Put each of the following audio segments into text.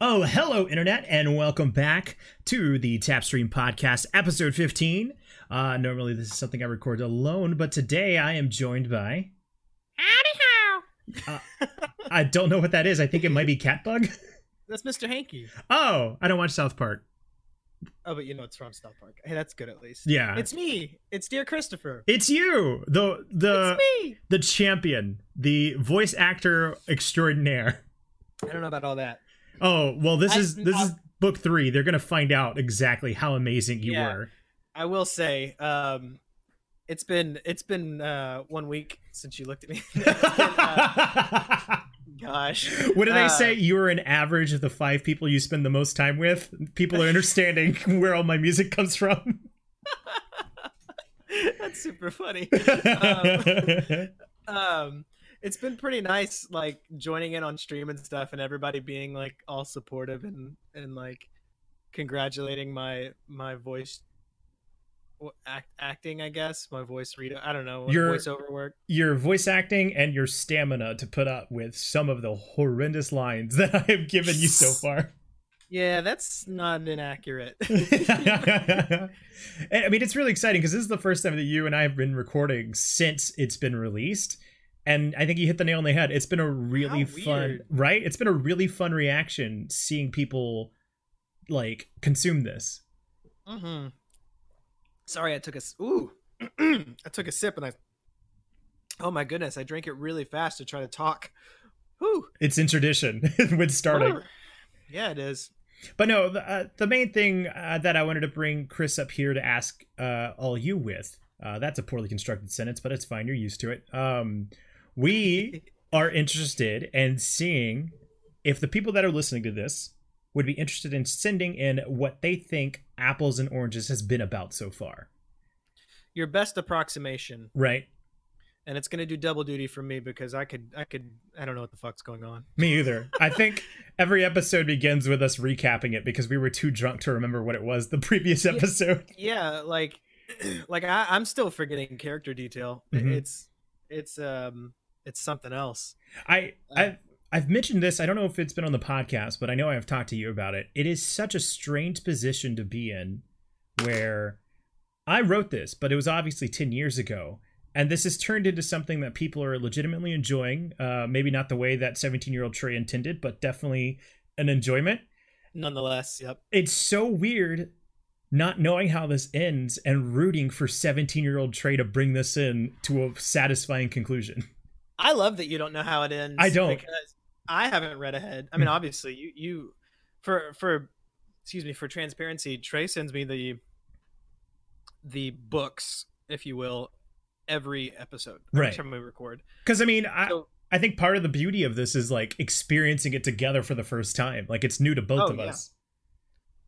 Oh, hello, Internet, and welcome back to the Tapstream Podcast, episode 15. Uh, normally, this is something I record alone, but today I am joined by. Howdy how. Uh, I don't know what that is. I think it might be Catbug. That's Mr. Hanky. Oh, I don't watch South Park. Oh, but you know it's from South Park. Hey, that's good at least. Yeah. It's me. It's dear Christopher. It's you, the the it's me. the champion, the voice actor extraordinaire. I don't know about all that. Oh well, this I- is this is book three. They're gonna find out exactly how amazing you Yeah. were. I will say, um, it's been it's been uh, one week since you looked at me. Been, uh, gosh, what do they Uh, say? You are an average of the five people you spend the most time with. People are understanding where all my music comes from. that's super funny. Um, um, it's been pretty nice, like joining in on stream and stuff, and everybody being like all supportive and and like congratulating my my voice act, acting. I guess my voice read. I don't know Your- voiceover work. your voice acting and your stamina to put up with some of the horrendous lines that I have given you so far. Yeah, that's not inaccurate. I mean, it's really exciting because this is the first time that you and I have been recording since it's been released. And I think you hit the nail on the head. It's been a really How fun, weird. right? It's been a really fun reaction seeing people like consume this. Mm-hmm. Sorry, I took a ooh, I took a sip and I. Oh my goodness! I drank it really fast to try to talk. Whew. It's in tradition with starting. Yeah, it is. But no, the, uh, the main thing uh, that I wanted to bring Chris up here to ask uh, all you with uh, that's a poorly constructed sentence, but it's fine. You're used to it. Um, we are interested in seeing if the people that are listening to this would be interested in sending in what they think apples and oranges has been about so far. Your best approximation, Right? and it's gonna do double duty for me because I could, I could, I don't know what the fuck's going on. Me either. I think every episode begins with us recapping it because we were too drunk to remember what it was the previous episode. Yeah, like, like I, I'm still forgetting character detail. Mhm. It's, it's, um, it's something else. I Uh, I've I've mentioned this. I don't know if it's been on the podcast, but I know I've talked to you about it. It is such a strange position to be in, where I wrote this, but it was obviously ten years ago, and this has turned into something that people are legitimately enjoying. Uh, maybe not the way that seventeen-year-old Trey intended, but definitely an enjoyment. Nonetheless, yep. It's so weird not knowing how this ends and rooting for 17 year old Trey to bring this in to a satisfying conclusion. I love that you don't know how it ends. I don't. because I haven't read ahead. I mean, Hmm. obviously, you you for for excuse me for transparency. Trey sends me the the books, if you will, every episode. Every Right. time we record. Because I mean, I, So I think part of the beauty of this is like experiencing it together for the first time. Like it's new to both Oh, of yeah. us.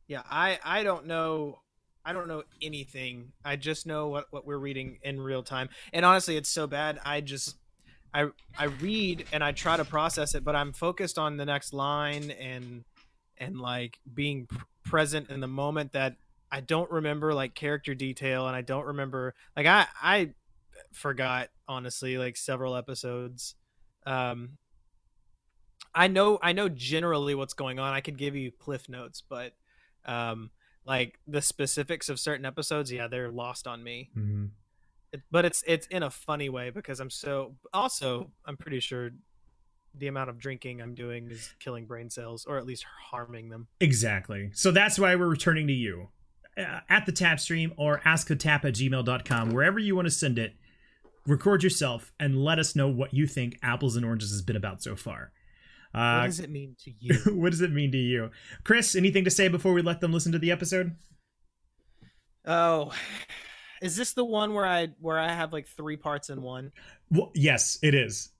yeah, I I don't know. I don't know anything. I just know what, what we're reading in real time. And honestly, it's so bad. I just I I read and I try to process it, but I'm focused on the next line and and like being present in the moment that I don't remember like character detail and I don't remember like I I forgot honestly like several episodes. Um I know I know generally what's going on. I could give you cliff notes, but um like the specifics of certain episodes, yeah, they're lost on me. Mhm. It, but it's it's in a funny way because I'm so also I'm pretty sure the amount of drinking I'm doing is killing brain cells or at least harming them. Exactly. So that's why we're returning to you uh, at the tap stream or askthetap at gmail.com, wherever you want to send it. Record yourself and let us know what you think apples and oranges has been about so far. Uh, what does it mean to you? what does it mean to you? Chris, anything to say before we let them listen to the episode? oh, is this the one where I where I have like three parts in one? Well, yes, it is.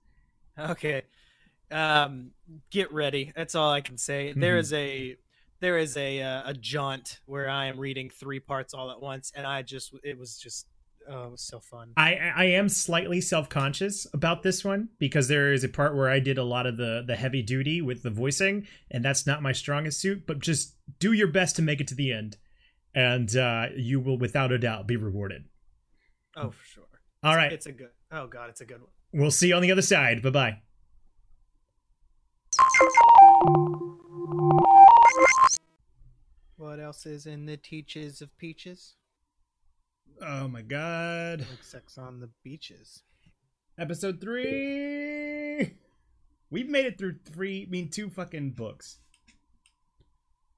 Okay. Um get ready. That's all I can say. There Mhm. is a there is a uh, a jaunt where I am reading three parts all at once and I just it was just oh, it was so fun. I I am slightly self conscious about this one because there is a part where I did a lot of the the heavy duty with the voicing, and that's not my strongest suit. But just do your best to make it to the end, and uh, you will without a doubt be rewarded. Oh, for sure. All right, It's a good. Oh god, it's a good one. we'll see you on the other side. Bye bye. What else is in the teaches of peaches? Oh my god. Like sex on the beaches. Episode three. We've made it through three, I mean two fucking books.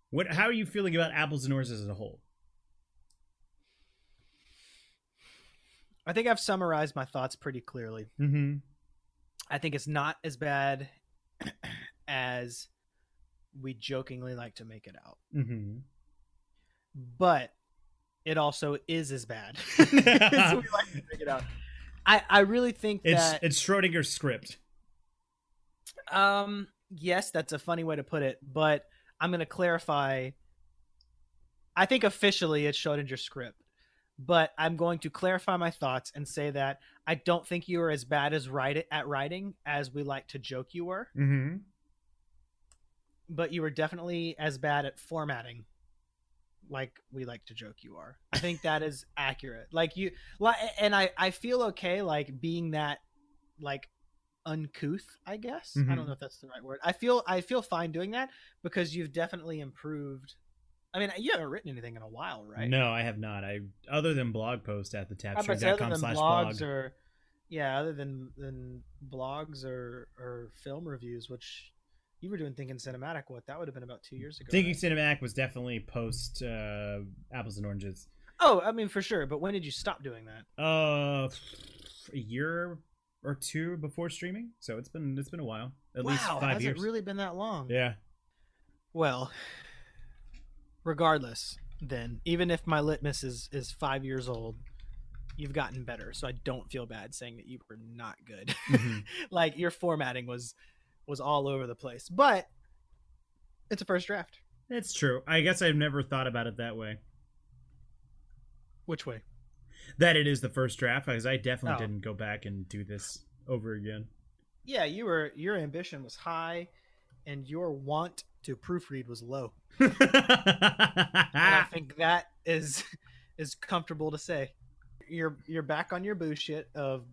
What? How are you feeling about apples and oranges as a whole? I think I've summarized my thoughts pretty clearly. Mm-hmm. I think it's not as bad as we jokingly like to make it out, Mm-hmm. but it also is as bad as we like to make it out. I, I really think It's that it's Schrodinger's script. Um, yes, that's a funny way to put it, but I'm going to clarify. I think officially it's Schrodinger's script, but I'm going to clarify my thoughts and say that I don't think you are as bad as write at writing as we like to joke you were, Mm-hmm. but you were definitely as bad at formatting like we like to joke you are. I think that is accurate. Like you and I I feel okay like being that like uncouth, I guess. I Mhm. don't know if that's the right word. I feel I feel fine doing that because you've definitely improved. I mean, you haven't written anything in a while, right? No, I have not. I other than blog post at the I was about to say, other tapstream.com slash blogs blog. or yeah, other than than blogs or or film reviews, which you were doing thinking cinematic. What that would have been about two years ago. Thinking right? Cinematic was definitely post uh, apples and oranges. Oh, I mean for sure. But when did you stop doing that? Uh, a year or two before streaming, so it's been it's been a while. At least wow, five has years. it really been that long? Yeah. Well, regardless, then even if my litmus is is five years old, you've gotten better. So I don't feel bad saying that you were not good. Mhm. like your formatting was was all over the place, but it's a first draft. It's true. I guess I've never thought about it that way. Which way? That it is the first draft, because I definitely Oh. didn't go back and do this over again. Yeah, you were your ambition was high, and your want to proofread was low. I think that is is comfortable to say. You're you're back on your bullshit of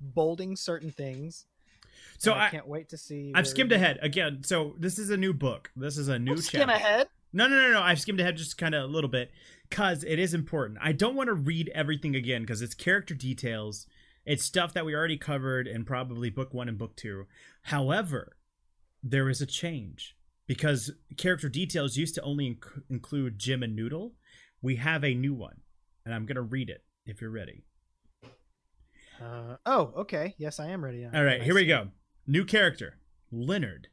bolding certain things. so I, I, can't wait to see. I've skimmed ahead again. So this is a new book. This is a new Don't skim ahead. No, no, no, no. I've skimmed ahead just kind of a little bit because it is important. I don't want to read everything again because it's character details. It's stuff that we already covered in probably book one and book two. However, there is a change because character details used to only inc- include Jim and Noodle. We have a new one, and I'm going to read it if you're ready. Uh, oh, okay. Yes, I am ready. All right, here we go. New character, Leonard.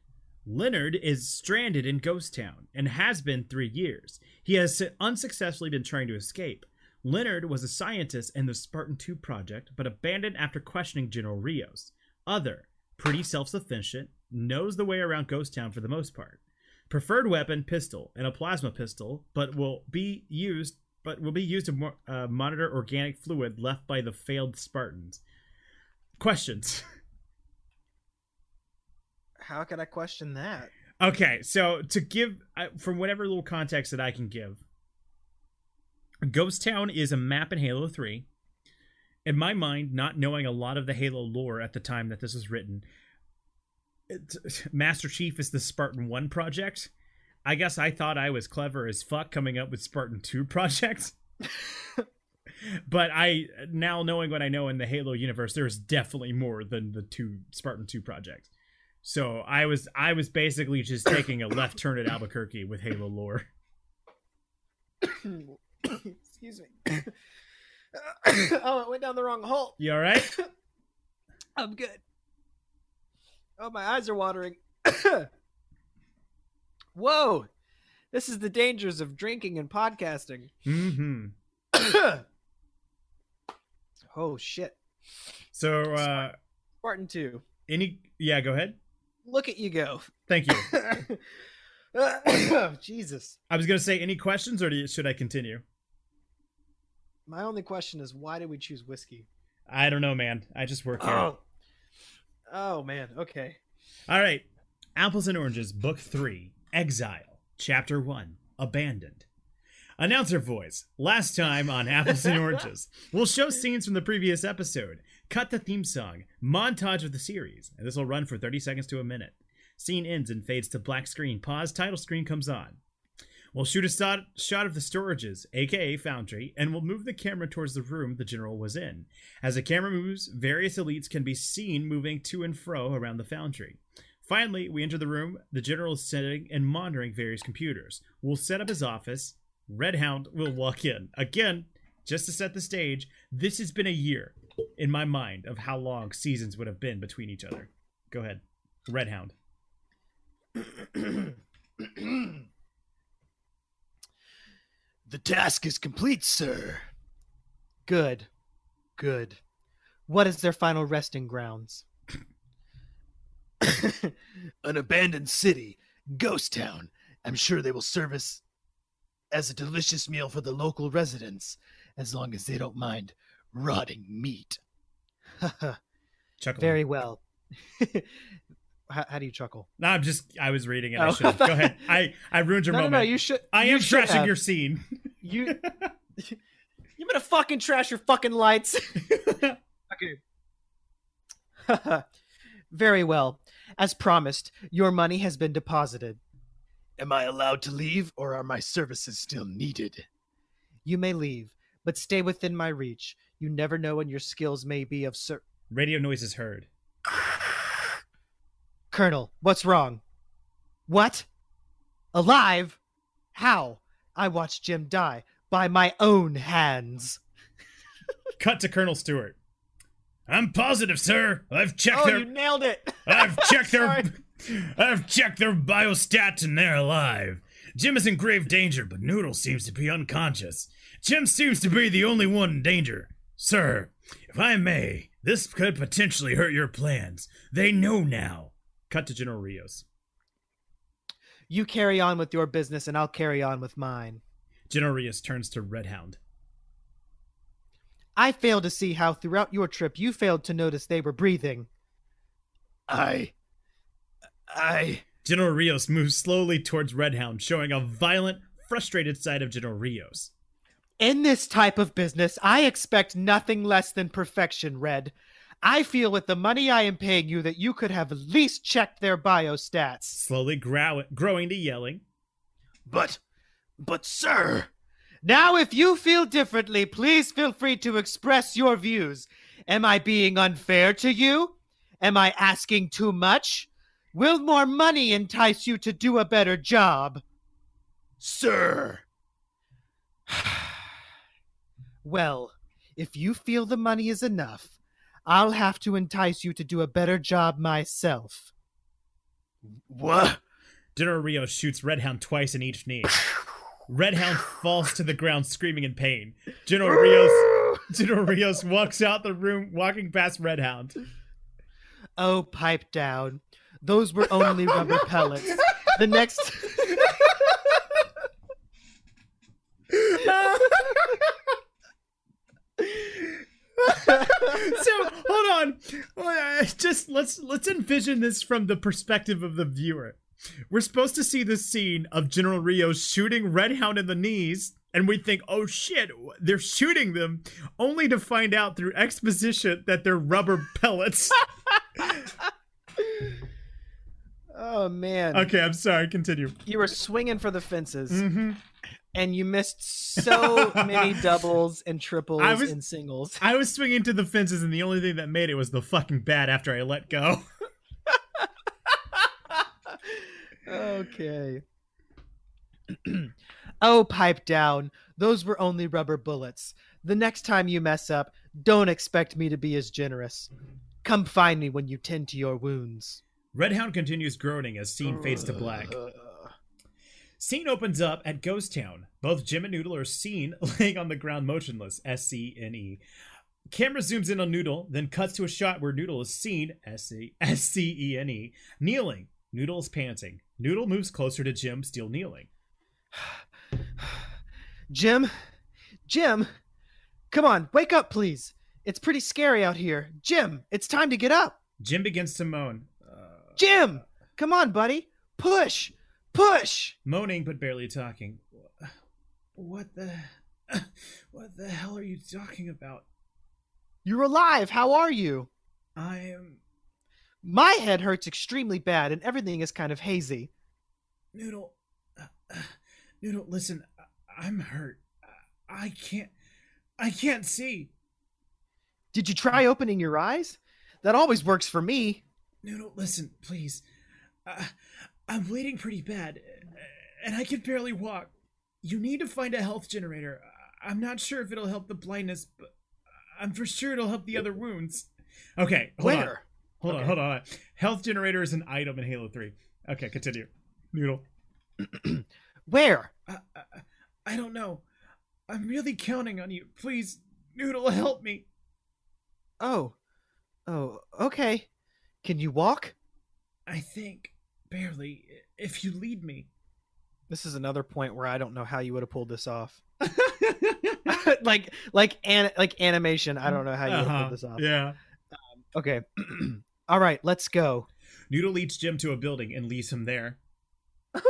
Leonard is stranded in Ghost Town and has been three years. He has unsuccessfully been trying to escape. Leonard was a scientist in the Spartan 2 project, but abandoned after questioning General Rios. Other, pretty self sufficient, knows the way around Ghost Town for the most part. Preferred weapon, pistol, and a plasma pistol, but will be used but will be used to mo- uh, monitor organic fluid left by the failed Spartans. Questions. How can I question that? Okay, so to give uh, from whatever little context that I can give, Ghost Town is a map in Halo 3. In my mind, not knowing a lot of the Halo lore at the time that this was written, it, Master Chief is the Spartan 1 project. I guess I thought I was clever as fuck coming up with Spartan 2 projects. but I now knowing what I know in the Halo universe, there is definitely more than the two Spartan 2 projects. So I was I was basically just taking a left turn at Albuquerque with Halo lore. Excuse me. oh, it went down the wrong hole. You all right? I'm good. Oh, my eyes are watering. Whoa. This is the dangers of drinking and podcasting. Mm-hmm. oh, shit. So uh Spartan 2. any yeah, go ahead. Look at you go. Thank you. Jesus. I was gonna say any questions or do you, should I continue? My only question is why did we choose whiskey? I don't know, man. I just work here. Oh. Oh man, okay. All right. Apples and Oranges, Book 3, Exile, Chapter 1, Abandoned. Announcer voice. Last time on Apples and Oranges, we'll show scenes from the previous episode, cut the theme song, montage of the series, and this will run for 30 seconds to a minute. Scene ends and fades to black screen. Pause, title screen comes on. We'll shoot a shot, shot of the storages, aka Foundry, and we'll move the camera towards the room the general was in. As the camera moves, various elites can be seen moving to and fro around the Foundry. Finally, we enter the room. The general is sitting and monitoring various computers. We'll set up his office. Red Hound will walk in. Again, just to set the stage, this has been a year in my mind of how long seasons would have been between each other. Go ahead. Red Hound. The task is complete, sir. Good. Good. What is their final resting grounds? An abandoned city, ghost town. I'm sure they will serve us as a delicious meal for the local residents, as long as they don't mind rotting meat. Chuckle. Very well. how, how do you chuckle? No, I'm just. I was reading it. I Oh. should. Go ahead. I I ruined your no, no, moment. no. You should. I you am should trashing have. your scene. You. you better fucking trash your fucking lights. okay. Very well. As promised, your money has been deposited. Am I allowed to leave, or are my services still needed? You may leave, but stay within my reach. You never know when your skills may be of ser- Radio noise is heard. Colonel, what's wrong? What? Alive? How? I watched Jim die by my own hands. Cut to Colonel Stewart. I'm positive, sir. I've checked Oh, their. you nailed it. I've checked their. I've checked their biostats and they're alive. Jim is in grave danger, but Noodle seems to be unconscious. Jim seems to be the only one in danger. Sir, if I may, this could potentially hurt your plans. They know now. Cut to General Rios. You carry on with your business, and I'll carry on with mine. General Rios turns to Red Hound. I fail to see how throughout your trip you failed to notice they were breathing. I. I. General Rios moves slowly towards Red Hound, showing a violent, frustrated side of General Rios. In this type of business, I expect nothing less than perfection, Red. I feel with the money I am paying you that you could have at least checked their biostats. Slowly grow- growing to yelling. But. But, sir! Now, if you feel differently, please feel free to express your views. Am I being unfair to you? Am I asking too much? Will more money entice you to do a better job? Sir! Well, if you feel the money is enough, I'll have to entice you to do a better job myself. What? General Rios shoots Red Hound twice in each knee. Red Hound falls to the ground screaming in pain. General Rios General Rios walks out the room walking past Red Hound. Oh, pipe down. Those were only rubber pellets. The next. so hold on. Uh, Just let's let's envision this from the perspective of the viewer. We're supposed to see this scene of General Rio shooting Red Hound in the knees, and we think, oh shit, they're shooting them, only to find out through exposition that they're rubber pellets. Oh, man. okay, I'm sorry. Continue. You were swinging for the fences, hmm and you missed so many doubles and triples was- and singles. I was swinging to the fences, and the only thing that made it was the fucking bat after I let go. okay. oh, pipe down. Those were only rubber bullets. The next time you mess up, don't expect me to be as generous. Come find me when you tend to your wounds. Red Hound continues groaning as scene fades to black. Scene opens up at Ghost Town. Both Jim and Noodle are seen laying on the ground motionless. S C N E. Camera zooms in on Noodle, then cuts to a shot where Noodle is seen S C E N E kneeling. Noodle is panting. Noodle moves closer to Jim, still kneeling. Jim? Jim? Come on, wake up, please. It's pretty scary out here. Jim, it's time to get up. Jim begins to moan, uh, Jim! Come on, buddy. Push! Push! moaning but barely talking. What the, what the hell are you talking about? You're alive. How are you? I am My head hurts extremely bad and everything is kind of hazy. Noodle. uh, Noodle, listen, I- I'm hurt. I I can't, I can't see. Did you try opening your eyes? That always works for me. Noodle, listen, please. Uh, I'm bleeding pretty bad, uh, and I can barely walk. You need to find a health generator. I'm not sure if it'll help the blindness, but I'm for sure it'll help the other wounds. Okay, hold on. Where? Hold on, hold on. Health generator is an item in Halo 3. Okay, continue. Noodle. Where? I, I don't know. I'm really counting on you. Please, Noodle, help me. Oh. Oh, okay. Can you walk? I think, barely, if you lead me. This is another point where I don't know how you would have pulled this off. like like an, like animation, I don't know how you would have Uh-huh, pulled this off. Yeah. Okay. All right, let's go. Noodle leads Jim to a building and leaves him there.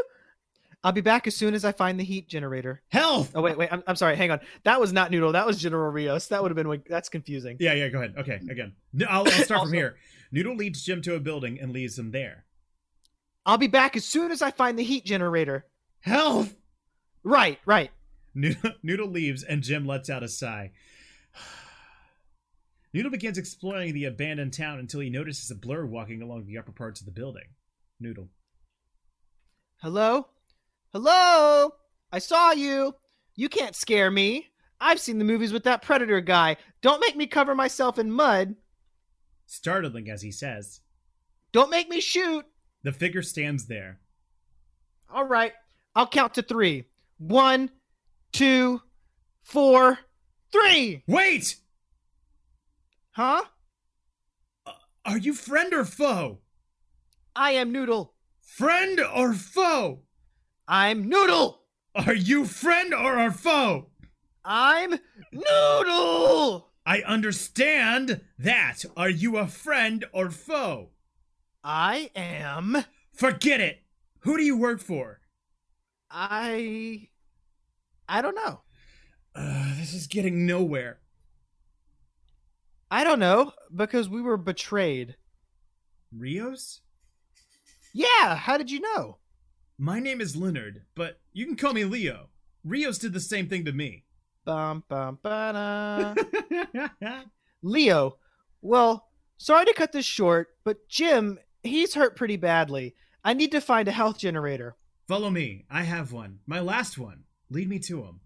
I'll be back as soon as I find the heat generator. Health! Oh wait, wait. I'm, I'm sorry. Hang on. That was not Noodle. That was General Rios. That would have been like that's confusing. Yeah, yeah, go ahead. Okay, again. No, I'll, I'll start Also- from here. Noodle leads Jim to a building and leaves him there. I'll be back as soon as I find the heat generator. Health! Right, right. Noodle, Noodle leaves and Jim lets out a sigh. Noodle begins exploring the abandoned town until he notices a blur walking along the upper parts of the building. Noodle. Hello? Hello? I saw you. You can't scare me. I've seen the movies with that predator guy. Don't make me cover myself in mud. Startling as he says. Don't make me shoot. The figure stands there. All right. I'll count to three. One, two, four, three. Wait! Huh? Uh, are you friend or foe? I am Noodle. Friend or foe? I'm Noodle. Are you friend or our foe? I'm Noodle. I understand that. Are you a friend or foe? I am. Forget it. Who do you work for? I. I don't know. Uh, this is getting nowhere. I don't know because we were betrayed. Rios? Yeah, how did you know? My name is Leonard, but you can call me Leo. Rios did the same thing to me. Bum bum ba Leo. Well, sorry to cut this short, but Jim, he's hurt pretty badly. I need to find a health generator. Follow me. I have one. My last one. Lead me to him.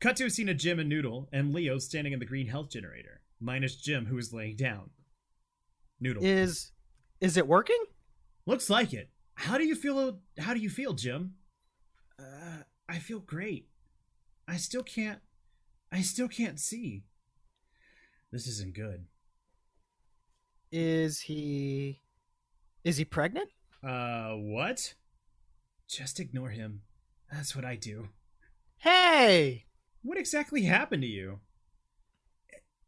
Cut to a scene of Jim and Noodle and Leo standing in the green health generator, minus Jim, who is laying down. Noodle. Is is it working? Looks like it. How do you feel? How do you feel, Jim? Uh, I feel great. I still can't. I still can't see. This isn't good. Is he Is he pregnant? Uh, what? Just ignore him. That's what I do. Hey! What exactly happened to you?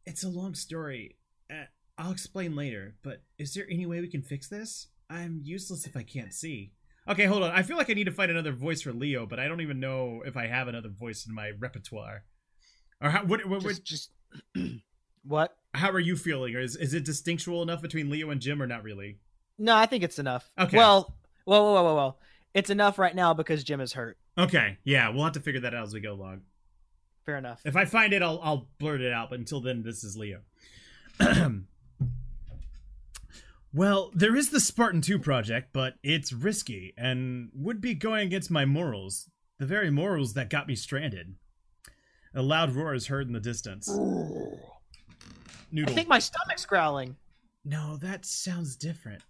It's a long story. Uh, I'll explain later, but is there any way we can fix this? I'm useless if I can't see. Okay, hold on. I feel like I need to find another voice for Leo, but I don't even know if I have another voice in my repertoire. Or how, what, what, what, Just, just What? how are you feeling? Or is, is it distinctual enough between Leo and Jim or not really? No, I think it's enough. Okay. Well, well, well, well, well. It's enough right now because Jim is hurt. Okay, yeah, we'll have to figure that out as we go along. Fair enough. If I find it, I'll I'll blurt it out. But until then, this is Leo. well, there is the Spartan 2 project, but it's risky and would be going against my morals. The very morals that got me stranded. A loud roar is heard in the distance. I think my stomach's growling. No, that sounds different.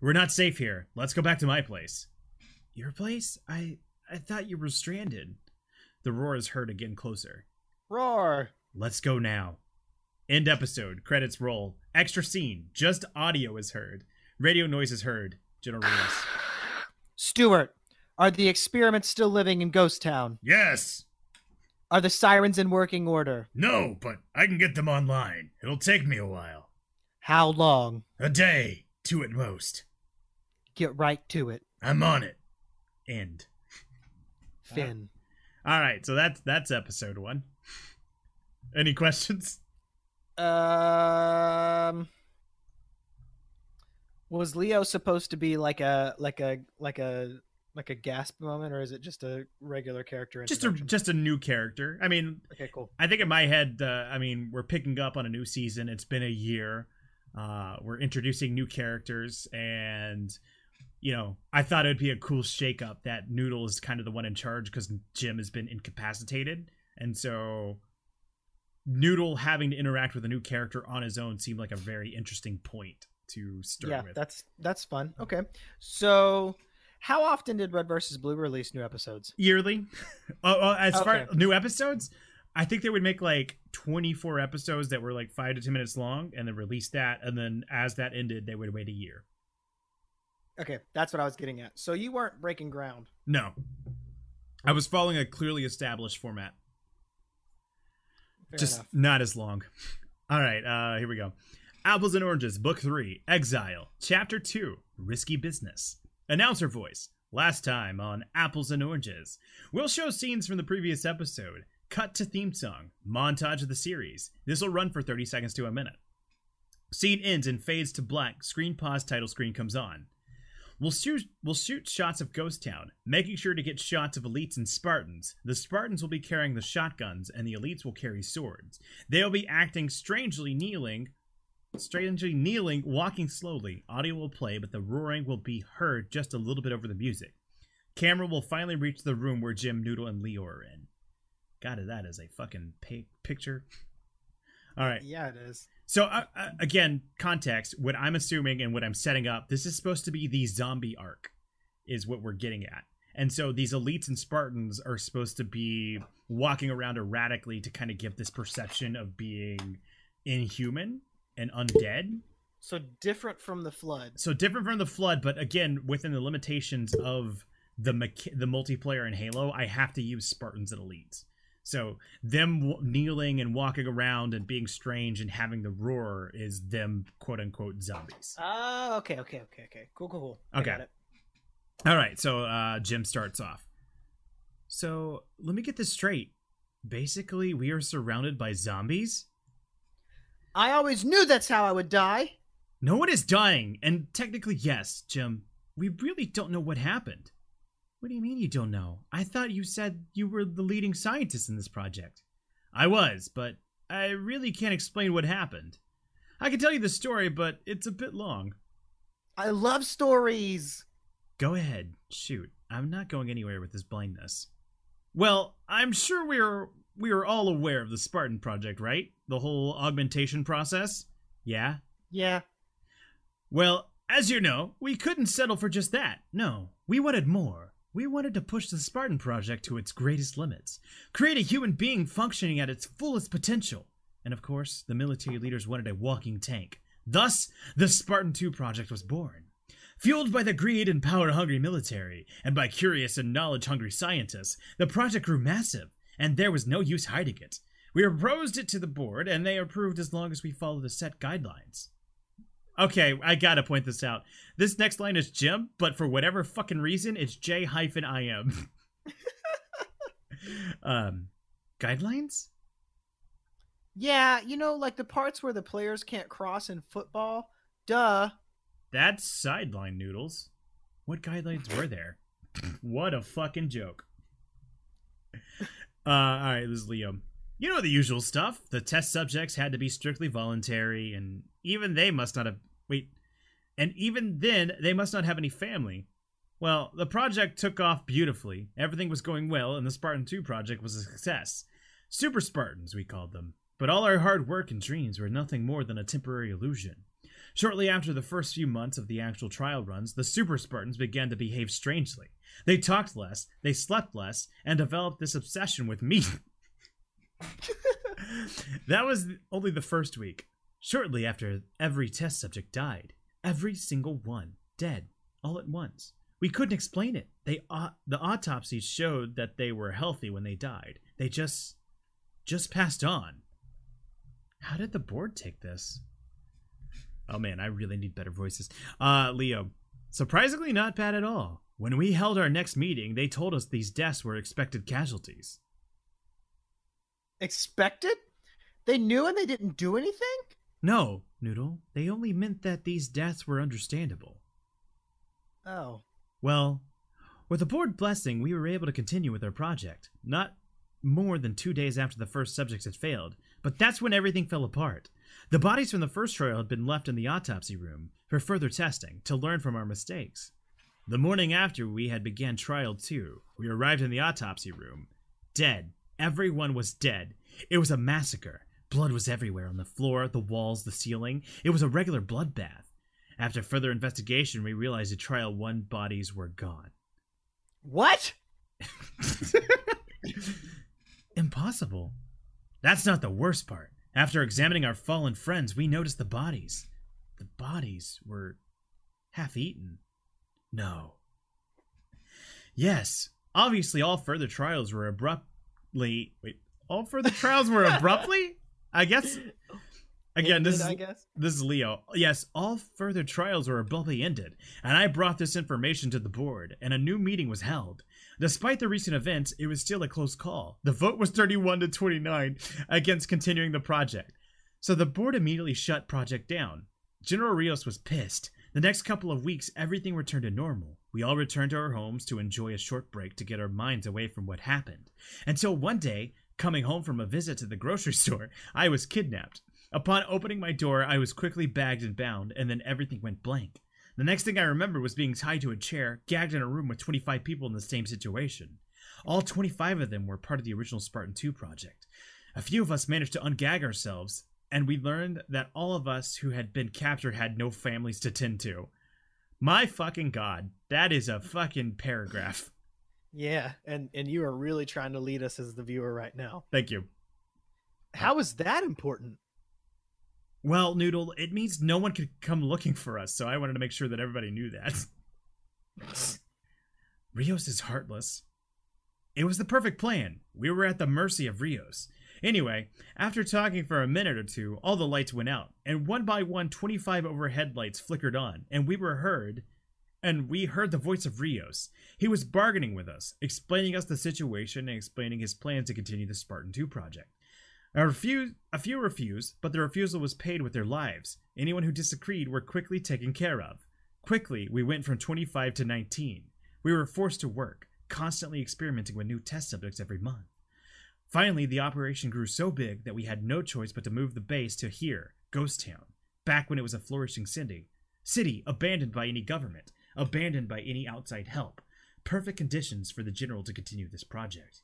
We're not safe here. Let's go back to my place. Your place? I I thought you were stranded. The roar is heard again closer. Roar. Let's go now. End episode. Credits roll. Extra scene. Just audio is heard. Radio noise is heard. General Rios. Stuart, are the experiments still living in Ghost Town? Yes. Are the sirens in working order? No, but I can get them online. It'll take me a while. How long? A day. Two at most. Get right to it, I'm on it. End. Finn. All right, so that's that's episode one. Any questions? Um, was Leo supposed to be like a like a like a like a gasp moment, or is it just a regular character? Just a just a new character. I mean, okay, cool. I think in my head, uh, I mean, we're picking up on a new season. It's been a year. Uh, we're introducing new characters, and you know, I thought it would be a cool shakeup that Noodle is kind of the one in charge because Jim has been incapacitated, and so Noodle having to interact with a new character on his own seemed like a very interesting point to start Yeah, with. that's that's fun. Okay, so how often did Red versus Blue release new episodes? yearly. oh, oh, as far Okay. as new episodes, I think they would make like 24 episodes that were like five to 10 minutes long and then release that. And then as that ended, they would wait a year. Okay, that's what I was getting at. So you weren't breaking ground. No. I was following a clearly established format, Fair just enough. not as long. All right, uh, here we go. Apples and Oranges, Book 3, Exile, Chapter 2, Risky Business. Announcer voice. Last time on Apples and Oranges, we'll show scenes from the previous episode, cut to theme song, montage of the series. This will run for 30 seconds to a minute. Scene ends and fades to black. Screen pause, title screen comes on. We'll shoot, we'll shoot shots of Ghost Town, making sure to get shots of elites and Spartans. The Spartans will be carrying the shotguns, and the elites will carry swords. They'll be acting strangely kneeling, strangely kneeling, walking slowly. Audio will play, but the roaring will be heard just a little bit over the music. Camera will finally reach the room where Jim, Noodle, and Leo are in. God, that is a fucking pi- picture. All right. Yeah, it is. So uh, uh, again, context. What I'm assuming and what I'm setting up. This is supposed to be the zombie arc, is what we're getting at. And so these elites and Spartans are supposed to be walking around erratically to kind of give this perception of being inhuman and undead. So different from the flood. So different from the flood, but again within the limitations of the mecha- the multiplayer in Halo, I have to use Spartans and elites. So them w- kneeling and walking around and being strange and having the roar is them quote unquote zombies. Oh, okay, okay, okay, okay. Cool, cool, cool. Okay. got it. All right, so uh, Jim starts off. So let me get this straight. Basically, we are surrounded by zombies. I always knew that's how I would die. No one is dying, and technically, yes, Jim. We really don't know what happened. What do you mean you don't know? I thought you said you were the leading scientist in this project. I was, but I really can't explain what happened. I can tell you the story, but it's a bit long. I love stories. Go ahead, shoot. I'm not going anywhere with this blindness. Well, I'm sure we're we are all aware of the Spartan project, right? The whole augmentation process? Yeah. Yeah. Well, as you know, we couldn't settle for just that. No, we wanted more. We wanted to push the Spartan project to its greatest limits, create a human being functioning at its fullest potential. And of course, the military leaders wanted a walking tank. Thus, the Spartan 2 project was born. Fueled by the greed and power hungry military, and by curious and knowledge hungry scientists, the project grew massive, and there was no use hiding it. We proposed it to the board, and they approved as long as we followed the set guidelines. Okay, I gotta point this out. This next line is Jim, but for whatever fucking reason, it's J hyphen I am. um, guidelines? Yeah, you know, like the parts where the players can't cross in football. Duh. That's sideline noodles. What guidelines were there? what a fucking joke. Uh, all right, this is Leo. You know the usual stuff. The test subjects had to be strictly voluntary, and even they must not have. Wait. And even then, they must not have any family. Well, the project took off beautifully. Everything was going well, and the Spartan 2 project was a success. Super Spartans, we called them. But all our hard work and dreams were nothing more than a temporary illusion. Shortly after the first few months of the actual trial runs, the Super Spartans began to behave strangely. They talked less, they slept less, and developed this obsession with meat. that was only the first week. Shortly after, every test subject died. Every single one. Dead. All at once. We couldn't explain it. They au- the autopsies showed that they were healthy when they died. They just just passed on. How did the board take this? Oh man, I really need better voices. Uh Leo, surprisingly not bad at all. When we held our next meeting, they told us these deaths were expected casualties. Expected? They knew and they didn't do anything? No, Noodle, they only meant that these deaths were understandable. Oh. Well, With the board blessing, we were able to continue with our project. Not more than two days after the first subjects had failed, but that's when everything fell apart. The bodies from the first trial had been left in the autopsy room for further testing to learn from our mistakes. The morning after we had began trial two, we arrived in the autopsy room. Dead. Everyone was dead. It was a massacre. Blood was everywhere on the floor, the walls, the ceiling. It was a regular bloodbath. After further investigation, we realized the trial one bodies were gone. What? Impossible. That's not the worst part. After examining our fallen friends, we noticed the bodies. The bodies were half eaten. No. Yes, obviously all further trials were abruptly. Wait, all further trials were abruptly? I guess. Again, this is I guess. this is Leo. Yes, all further trials were abruptly ended, and I brought this information to the board, and a new meeting was held. Despite the recent events, it was still a close call. The vote was 31 to 29 against continuing the project. So the board immediately shut project down. General Rios was pissed. The next couple of weeks, everything returned to normal. We all returned to our homes to enjoy a short break to get our minds away from what happened. Until one day, coming home from a visit to the grocery store, I was kidnapped. Upon opening my door, I was quickly bagged and bound, and then everything went blank. The next thing I remember was being tied to a chair, gagged in a room with 25 people in the same situation. All 25 of them were part of the original Spartan 2 project. A few of us managed to ungag ourselves, and we learned that all of us who had been captured had no families to tend to. My fucking god, that is a fucking paragraph. Yeah, and and you are really trying to lead us as the viewer right now. Thank you. How is that important? Well, Noodle, it means no one could come looking for us, so I wanted to make sure that everybody knew that. Rios is heartless. It was the perfect plan. We were at the mercy of Rios. Anyway, after talking for a minute or two, all the lights went out, and one by one, 25 overhead lights flickered on, and we were heard. And we heard the voice of Rios. He was bargaining with us, explaining us the situation and explaining his plans to continue the Spartan 2 project. A, refuse, a few refused, but the refusal was paid with their lives. Anyone who disagreed were quickly taken care of. Quickly, we went from 25 to 19. We were forced to work, constantly experimenting with new test subjects every month. Finally, the operation grew so big that we had no choice but to move the base to here, Ghost Town, back when it was a flourishing city. City abandoned by any government, abandoned by any outside help. Perfect conditions for the general to continue this project.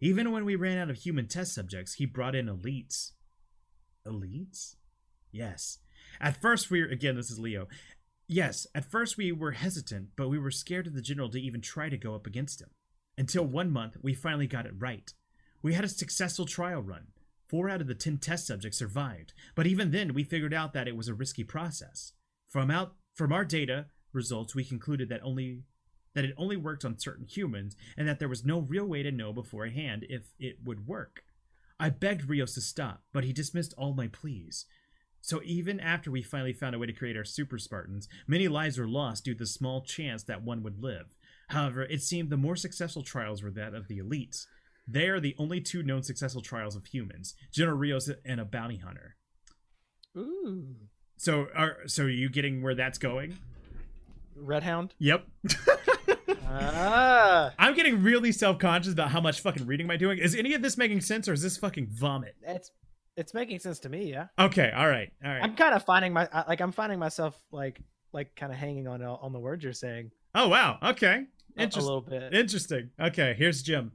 Even when we ran out of human test subjects, he brought in elites. Elites? Yes. At first, we were, again, this is Leo. Yes, at first we were hesitant, but we were scared of the general to even try to go up against him. Until one month, we finally got it right. We had a successful trial run. Four out of the ten test subjects survived, but even then, we figured out that it was a risky process. From out from our data results, we concluded that only that it only worked on certain humans, and that there was no real way to know beforehand if it would work. I begged Rios to stop, but he dismissed all my pleas. So even after we finally found a way to create our super Spartans, many lives were lost due to the small chance that one would live. However, it seemed the more successful trials were that of the elites. They are the only two known successful trials of humans, General Rios and a bounty hunter. Ooh, So are so are you getting where that's going? Red Hound. Yep. ah, I'm getting really self-conscious about how much fucking reading am I doing. Is any of this making sense or is this fucking vomit? it's it's making sense to me. Yeah, Okay, all right. All right. I'm kind of finding my like I'm finding myself like like kind of hanging on on the words you're saying Oh wow. Okay. a, a Interesting. little bit. Interesting. Okay, here's Jim.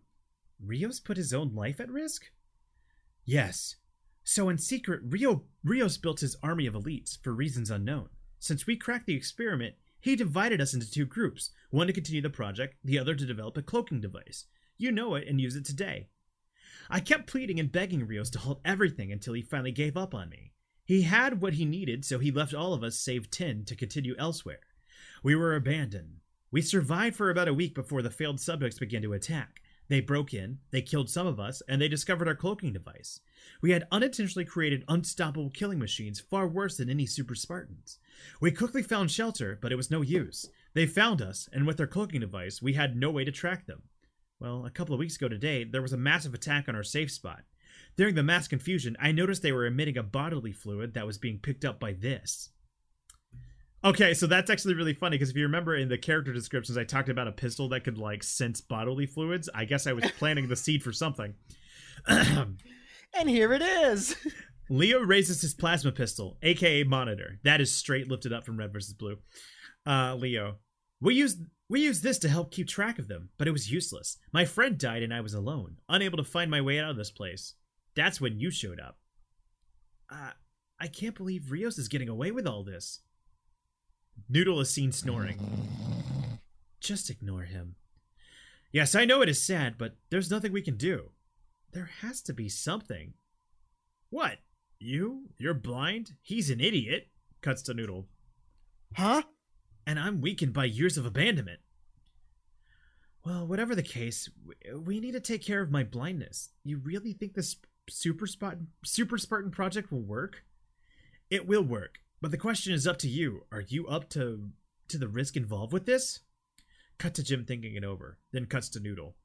Rios put his own life at risk? Yes. So in secret, Rio Rios built his army of elites for reasons unknown. Since we cracked the experiment, he divided us into two groups, one to continue the project, the other to develop a cloaking device. You know it and use it today. I kept pleading and begging Rios to halt everything until he finally gave up on me. He had what he needed, so he left all of us save 10 to continue elsewhere. We were abandoned. We survived for about a week before the failed subjects began to attack. They broke in, they killed some of us, and they discovered our cloaking device. We had unintentionally created unstoppable killing machines far worse than any Super Spartans. We quickly found shelter, but it was no use. They found us, and with their cloaking device, we had no way to track them. Well, a couple of weeks ago today, there was a massive attack on our safe spot. During the mass confusion, I noticed they were emitting a bodily fluid that was being picked up by this. Okay, so that's actually really funny because if you remember in the character descriptions, I talked about a pistol that could like sense bodily fluids. I guess I was planting the seed for something. And here it is. Leo raises his plasma pistol, aka monitor. That is straight lifted up from Red versus Blue. Uh, Leo, we used we used this to help keep track of them, but it was useless. My friend died and I was alone, unable to find my way out of this place. That's when you showed up. Uh, I can't believe Rios is getting away with all this. Noodle is seen snoring. Just ignore him. Yes, I know it is sad, but there's nothing we can do. There has to be something. What? You? You're blind? He's an idiot, cuts to Noodle. Huh? And I'm weakened by years of abandonment. Well, whatever the case, we need to take care of my blindness. You really think this super Spartan, super Spartan project will work? It will work, but the question is up to you. Are you up to to the risk involved with this? Cut to Jim thinking it over, then cuts to Noodle.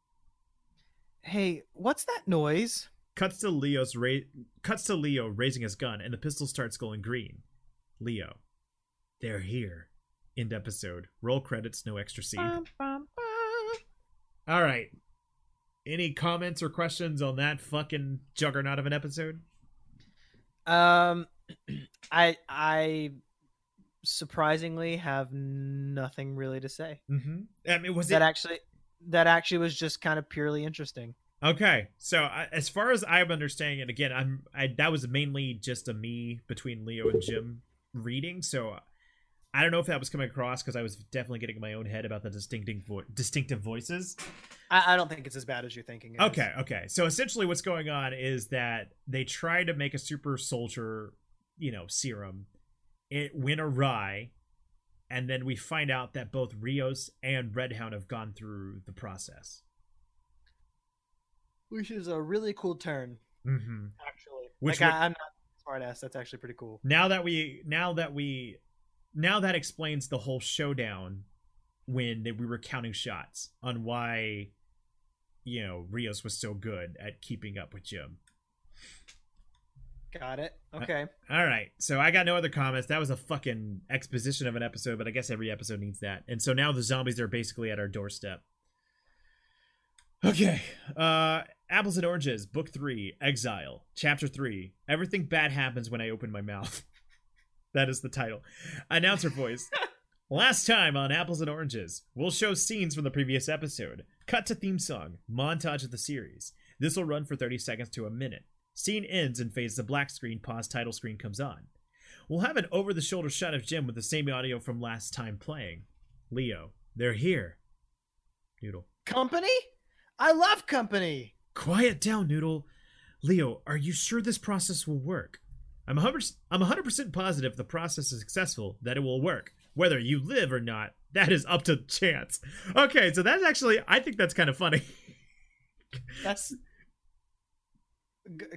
Hey, what's that noise? Cuts to Leo's ra- cuts to Leo raising his gun, and the pistol starts glowing green. Leo, they're here. End episode. Roll credits, no extra scene. Bum, bum, bum. All right. Any comments or questions on that fucking juggernaut of an episode? Um, I I surprisingly have nothing really to say. Mm-hmm. I mean, was that it actually that actually was just kind of purely interesting. okay? So I as far as I'm understanding it, again, I'm I that was mainly just a me between Leo and Jim reading. So I don't know if that was coming across because I was definitely getting in my own head about the distinctive vo- distinctive voices. I, I don't think it's as bad as you're thinking. it is. Okay, okay. So essentially, what's going on is that they try to make a super soldier, you know, serum. It went awry, and then we find out that both Rios and Redhound have gone through the process. which is a really cool turn, Mm-hmm. actually. Which like would- I, I'm not a smart ass. That's actually pretty cool. Now that we, now that we, now that explains the whole showdown when they, we were counting shots on why, you know, Rios was so good at keeping up with Jim. Got it. Okay. All right. So I got no other comments. That was a fucking exposition of an episode, but I guess every episode needs that. And so now the zombies are basically at our doorstep. Okay. Uh Apples and Oranges, Book 3, Exile, Chapter 3. Everything bad happens when I open my mouth. that is the title. Announcer voice. Last time on Apples and Oranges, we'll show scenes from the previous episode. Cut to theme song, montage of the series. This will run for 30 seconds to a minute. Scene ends and fades to black screen, pause title screen comes on. We'll have an over the shoulder shot of Jim with the same audio from last time playing. Leo, they're here. Noodle. Company? I love company. Quiet down, Noodle. Leo, are you sure this process will work? I'm 100, I'm 100% positive the process is successful, that it will work. Whether you live or not, that is up to chance. Okay, so that's actually, I think that's kind of funny. That's.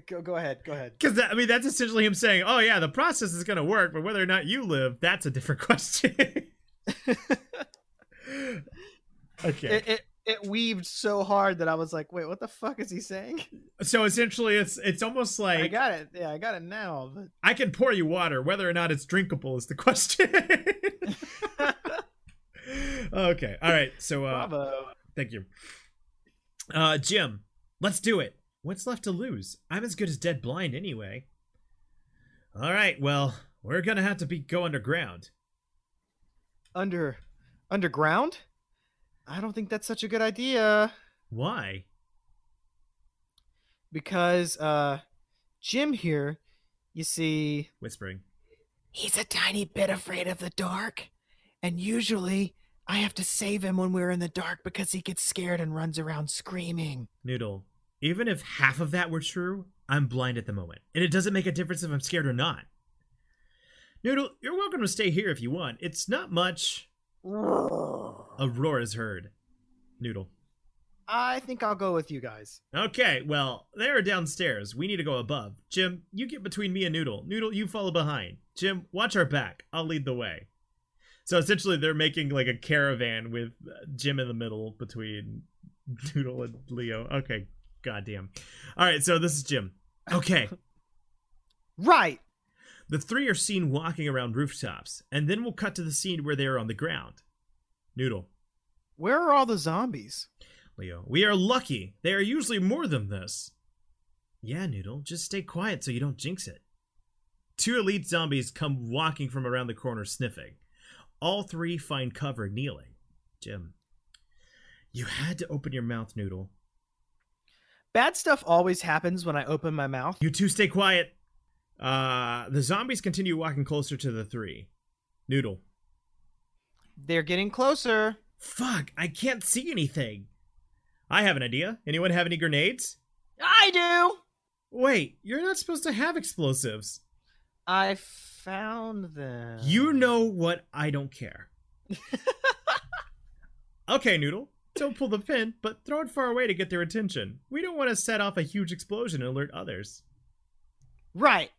Go, go, ahead. Go ahead. Because, I mean, that's essentially him saying, oh, yeah, the process is going to work, but whether or not you live, that's a different question. okay. It, it it weaved so hard that I was like, wait, what the fuck is he saying? so essentially, it's it's almost like I got it. Yeah, I got it now. But I can pour you water. Whether or not it's drinkable is the question. okay. All right. So, uh, bravo. thank you. Uh, Jim, let's do it. What's left to lose? I'm as good as dead blind anyway. All right. Well, we're gonna have to be go underground. Under underground? I don't think that's such a good idea Why? because uh Jim here, you see, Whispering. he's a tiny bit afraid of the dark, and usually I have to save him when we're in the dark because he gets scared and runs around screaming. Noodle. Even if half of that were true, I'm blind at the moment, and it doesn't make a difference if I'm scared or not. Noodle, you're welcome to stay here if you want. It's not much. A roar is heard. Noodle. I think I'll go with you guys. Okay, well, they're downstairs. We need to go above. Jim, you get between me and Noodle. Noodle, you follow behind. Jim, watch our back. I'll lead the way. So essentially, they're making like a caravan with uh, Jim in the middle between Noodle and Leo. Okay, goddamn. All right, so this is Jim. Okay, Right. The three are seen walking around rooftops, and then we'll cut to the scene where they are on the ground. Noodle, Where are all the zombies? Leo, we are lucky. They are usually more than this. Yeah, Noodle, just stay quiet so you don't jinx it. Two elite zombies come walking from around the corner sniffing. All three find cover kneeling. Jim, you had to open your mouth, Noodle. Bad stuff always happens when I open my mouth. You two stay quiet. Uh, the zombies continue walking closer to the three. Noodle. They're getting closer. Fuck, I can't see anything. I have an idea. Anyone have any grenades? I do. Wait, you're not supposed to have explosives. I found them. You know what? I don't care. okay, Noodle. Don't pull the pin, but throw it far away to get their attention. We don't want to set off a huge explosion and alert others. right.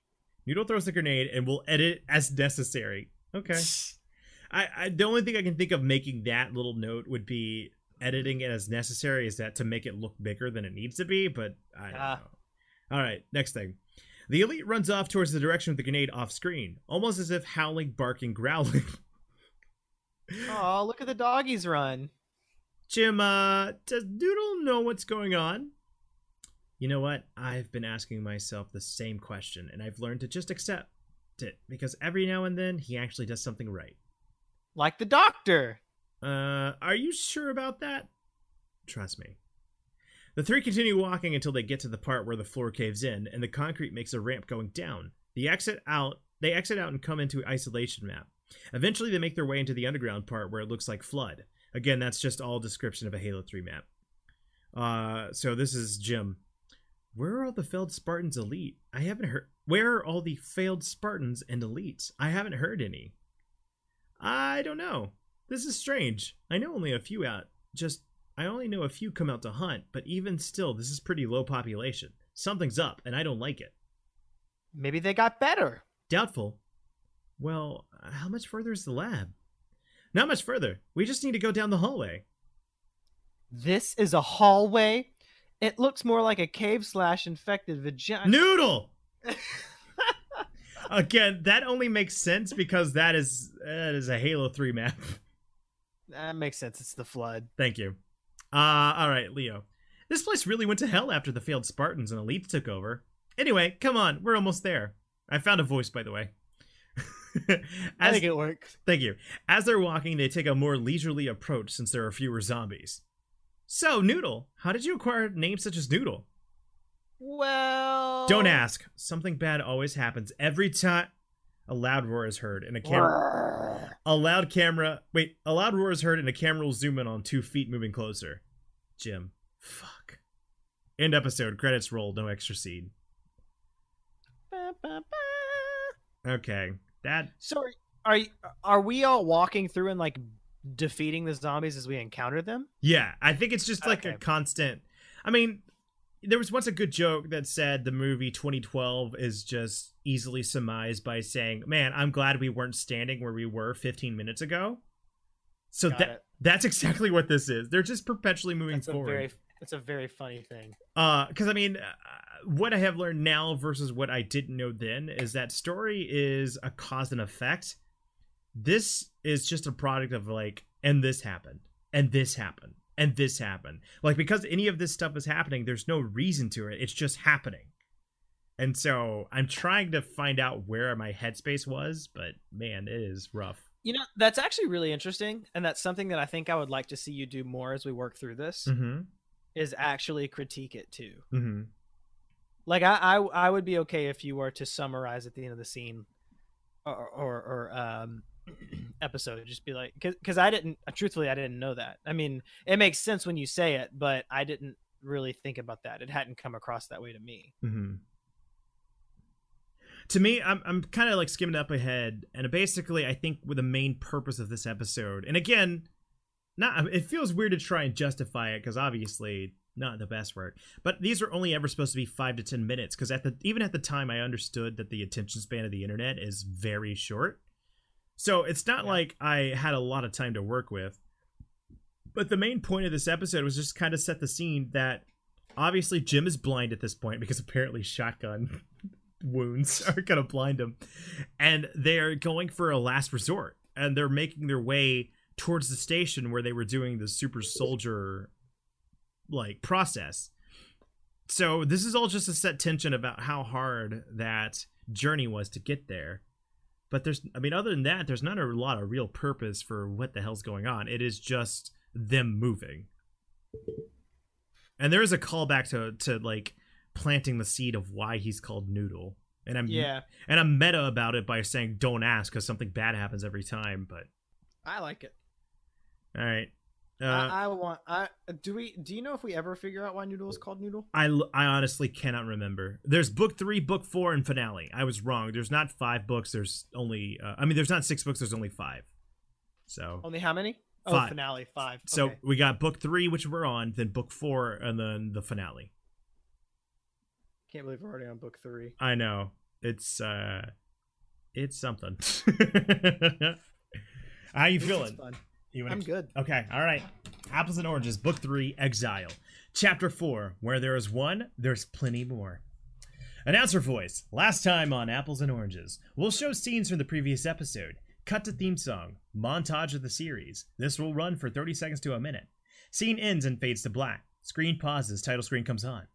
Noodle throws the grenade and we'll edit as necessary. Okay. I, I the only thing I can think of making that little note would be editing it as necessary is that to make it look bigger than it needs to be, but I don't Ah. know. All right, next thing. The elite runs off towards the direction of the grenade off screen, almost as if howling, barking, growling. Oh, look at the doggies run. Jim, uh, does Doodle know what's going on? You know what? I've been asking myself the same question, and I've learned to just accept it because every now and then he actually does something right. Like the doctor. Uh, are you sure about that? Trust me. The three continue walking until they get to the part where the floor caves in and the concrete makes a ramp going down. The exit out, they exit out and come into isolation map. Eventually, they make their way into the underground part where it looks like flood. Again, that's just all description of a Halo 3 map. Uh, so this is Jim. Where are all the failed Spartans elite? I haven't heard. Where are all the failed Spartans and elites? I haven't heard any. I don't know. This is strange. I know only a few out. Just, I only know a few come out to hunt, but even still, this is pretty low population. Something's up, and I don't like it. Maybe they got better. Doubtful. Well, how much further is the lab? Not much further. We just need to go down the hallway. This is a hallway. It looks more like a cave slash infected vagina. Noodle! Again, that only makes sense because that is that is a Halo 3 map. that makes sense. It's the flood. Thank you. Uh, all right, Leo. This place really went to hell after the failed Spartans and elites took over. Anyway, come on, we're almost there. I found a voice, by the way. I think it works. Thank you. As they're walking, they take a more leisurely approach since there are fewer zombies. So, Noodle, how did you acquire names such as Noodle? Well, Don't ask. Something bad always happens every time a loud roar is heard and a camera a loud camera wait, a loud roar is heard and a camera will zoom in on two feet moving closer. Jim. Fuck. End episode, credits roll, no extra seed. Ba, ba, ba. Okay. That So are, are we all walking through and like defeating the zombies as we encounter them? Yeah, I think it's just like a constant. I mean, there was once a good joke that said the movie 2012 is just easily surmised by saying, "Man, I'm glad we weren't standing where we were 15 minutes ago." So Got that it. that's exactly what this is. They're just perpetually moving That's a forward. very that's a very funny thing. Uh, because I mean, uh, what I have learned now versus what I didn't know then is that story is a cause and effect. This is just a product of like, and this happened, and this happened, and this happened. Like because any of this stuff is happening, there's no reason to it. It's just happening. And so I'm trying to find out where my headspace was, but man, it is rough. You know, that's actually really interesting, and that's something that I think I would like to see you do more as we work through this. Mm-hmm. Is actually critique it too. Mm-hmm. Like I, I, I would be okay if you were to summarize at the end of the scene, or or, or um, episode. Just be like, because I didn't. Truthfully, I didn't know that. I mean, it makes sense when you say it, but I didn't really think about that. It hadn't come across that way to me. Mm-hmm. To me, I'm I'm kind of like skimming up ahead, and basically, I think with the main purpose of this episode, and again, not it feels weird to try and justify it because obviously not the best work, but these are only ever supposed to be five to ten minutes because at the even at the time, I understood that the attention span of the internet is very short, so it's not Yeah. like I had a lot of time to work with. But the main point of this episode was just kind of set the scene that obviously Jim is blind at this point because apparently shotgun wounds are gonna blind him, and they're going for a last resort, and they're making their way towards the station where they were doing the super soldier like process. So this is all just a set tension about how hard that journey was to get there. But there's, I mean, other than that, there's not a lot of real purpose for what the hell's going on. It is just them moving. And there is a callback to to like planting the seed of why he's called Noodle. And I'm Yeah, and I'm meta about it by saying don't ask because something bad happens every time. But I like it. All right, uh, I, I want. I do we? Do you know if we ever figure out why Noodle is called Noodle? I I honestly cannot remember. There's book three, book four, and finale. I was wrong. There's not five books. There's only. Uh, I mean, there's not six books. There's only five. So Only how many? Oh, Five. finale five. so Okay. we got book three, which we're on, then book four, and then the finale. can't believe we're already on book three. I know it's uh, it's something. How you This is feeling? You I'm good. Okay, all right. Apples and Oranges, Book 3, Exile. Chapter 4, Where There Is One, There's Plenty More. Announcer voice. Last time on Apples and Oranges, we'll show scenes from the previous episode. Cut to theme song. Montage of the series. This will run for 30 seconds to a minute. Scene ends and fades to black. Screen pauses, title screen comes on.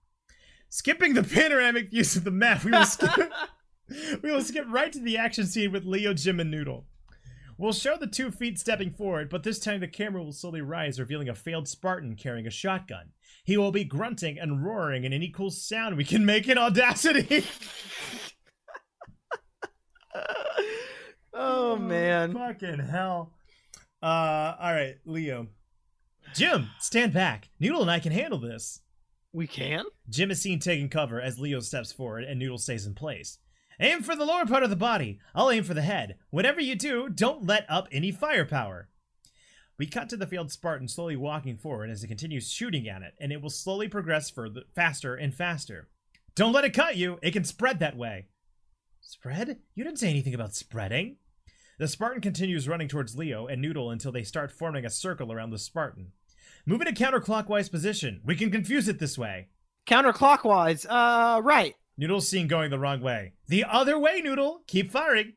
Skipping the panoramic views of the map, we will skip, we will skip right to the action scene with Leo, Jim, and Noodle. We'll show the two feet stepping forward, but this time the camera will slowly rise, revealing a failed Spartan carrying a shotgun. He will be grunting and roaring in any cool sound we can make in Audacity. oh man. Fucking hell. Uh, all right, Leo. Jim, stand back. Noodle and I can handle this. We can? Jim is seen taking cover as Leo steps forward and Noodle stays in place. Aim for the lower part of the body. I'll aim for the head. Whatever you do, don't let up any firepower. We cut to the field Spartan slowly walking forward as it continues shooting at it, and it will slowly progress further, faster and faster. Don't let it cut you. It can spread that way. Spread? You didn't say anything about spreading. The Spartan continues running towards Leo and Noodle until they start forming a circle around the Spartan. Move in a counterclockwise position. We can confuse it this way. Counterclockwise. Uh, right. Noodle's seen going the wrong way. The other way, Noodle! Keep firing!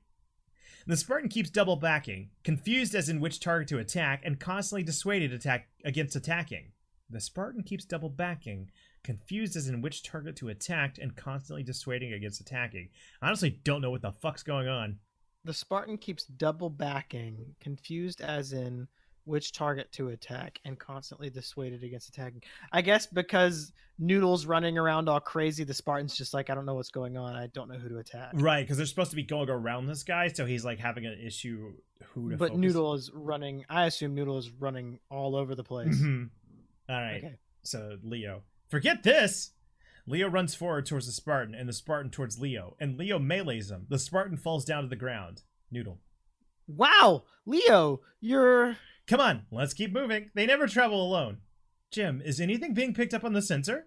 The Spartan keeps double backing, confused as in which target to attack, and constantly dissuaded attack against attacking. The Spartan keeps double backing, confused as in which target to attack, and constantly dissuading against attacking. I honestly don't know what the fuck's going on. The Spartan keeps double backing, confused as in which target to attack, and constantly dissuaded against attacking. I guess because Noodle's running around all crazy, the Spartan's just like, I don't know what's going on. I don't know who to attack. Right, because they're supposed to be going around this guy, so he's like having an issue who to But focus. Noodle is running. I assume Noodle is running all over the place. Mhm. All right. Okay. So Leo, forget this. Leo runs forward towards the Spartan, and the Spartan towards Leo, and Leo melees him. The Spartan falls down to the ground. Noodle, Wow, Leo, you're. Come on, let's keep moving. They never travel alone. Jim, is anything being picked up on the sensor?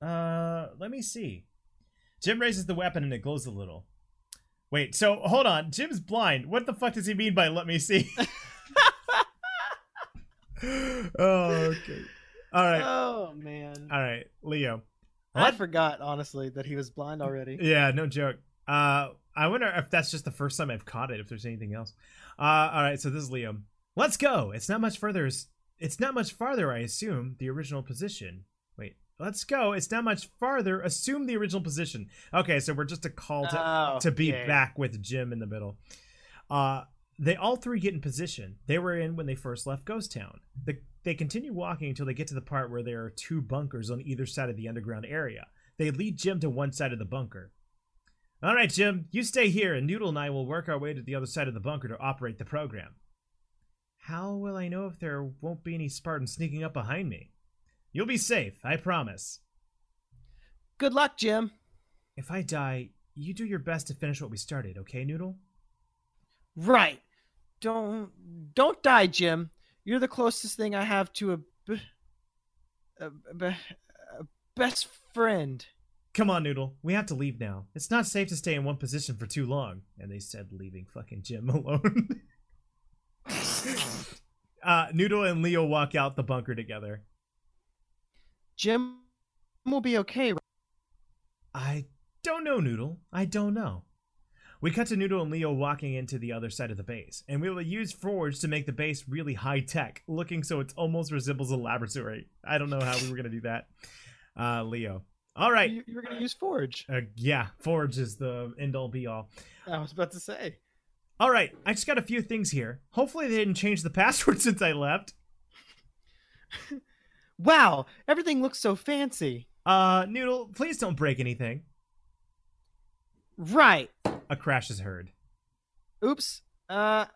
Uh, let me see. Jim raises the weapon and it glows a little. Wait, so hold on. Jim's blind. What the fuck does he mean by let me see? oh, okay. All right. Oh man, All right, Leo. I What? forgot honestly that he was blind already. Yeah, no joke. Uh, I wonder if that's just the first time I've caught it. If there's anything else. Uh, all right. So this is Liam. Let's go. It's not much further. It's not much farther. I assume the original position. Wait. Let's go. It's not much farther. Assume the original position. Okay, so we're just a call to Oh, to be back with Jim in the middle. Uh, they all three get in position. They were in when they first left Ghost Town. The, they continue walking until they get to the part where there are two bunkers on either side of the underground area. They lead Jim to one side of the bunker. All right, Jim, you stay here, and Noodle and I will work our way to the other side of the bunker to operate the program. How will I know if there won't be any Spartans sneaking up behind me? You'll be safe, I promise. Good luck, Jim. If I die, you do your best to finish what we started, okay, Noodle? Right. Don't don't die, Jim. You're the closest thing I have to a, b- a, b- a best friend. Come on, Noodle. We have to leave now. It's not safe to stay in one position for too long. And they said leaving fucking Jim alone. Uh, Noodle and Leo walk out the bunker together. Jim will be okay. right? I don't know, Noodle. I don't know. We cut to Noodle and Leo walking into the other side of the base, and we will use Forge to make the base really high tech, looking so it almost resembles a laboratory. I don't know how we were gonna do that. Uh, Leo. All right. You, you were gonna use Forge. Uh, yeah, Forge is the end all be all. I was about to say. All right, I just got a few things here. Hopefully, they didn't change the password since I left. Wow, everything looks so fancy. Uh, Noodle, please don't break anything. Right. A crash is heard. Oops. Uh,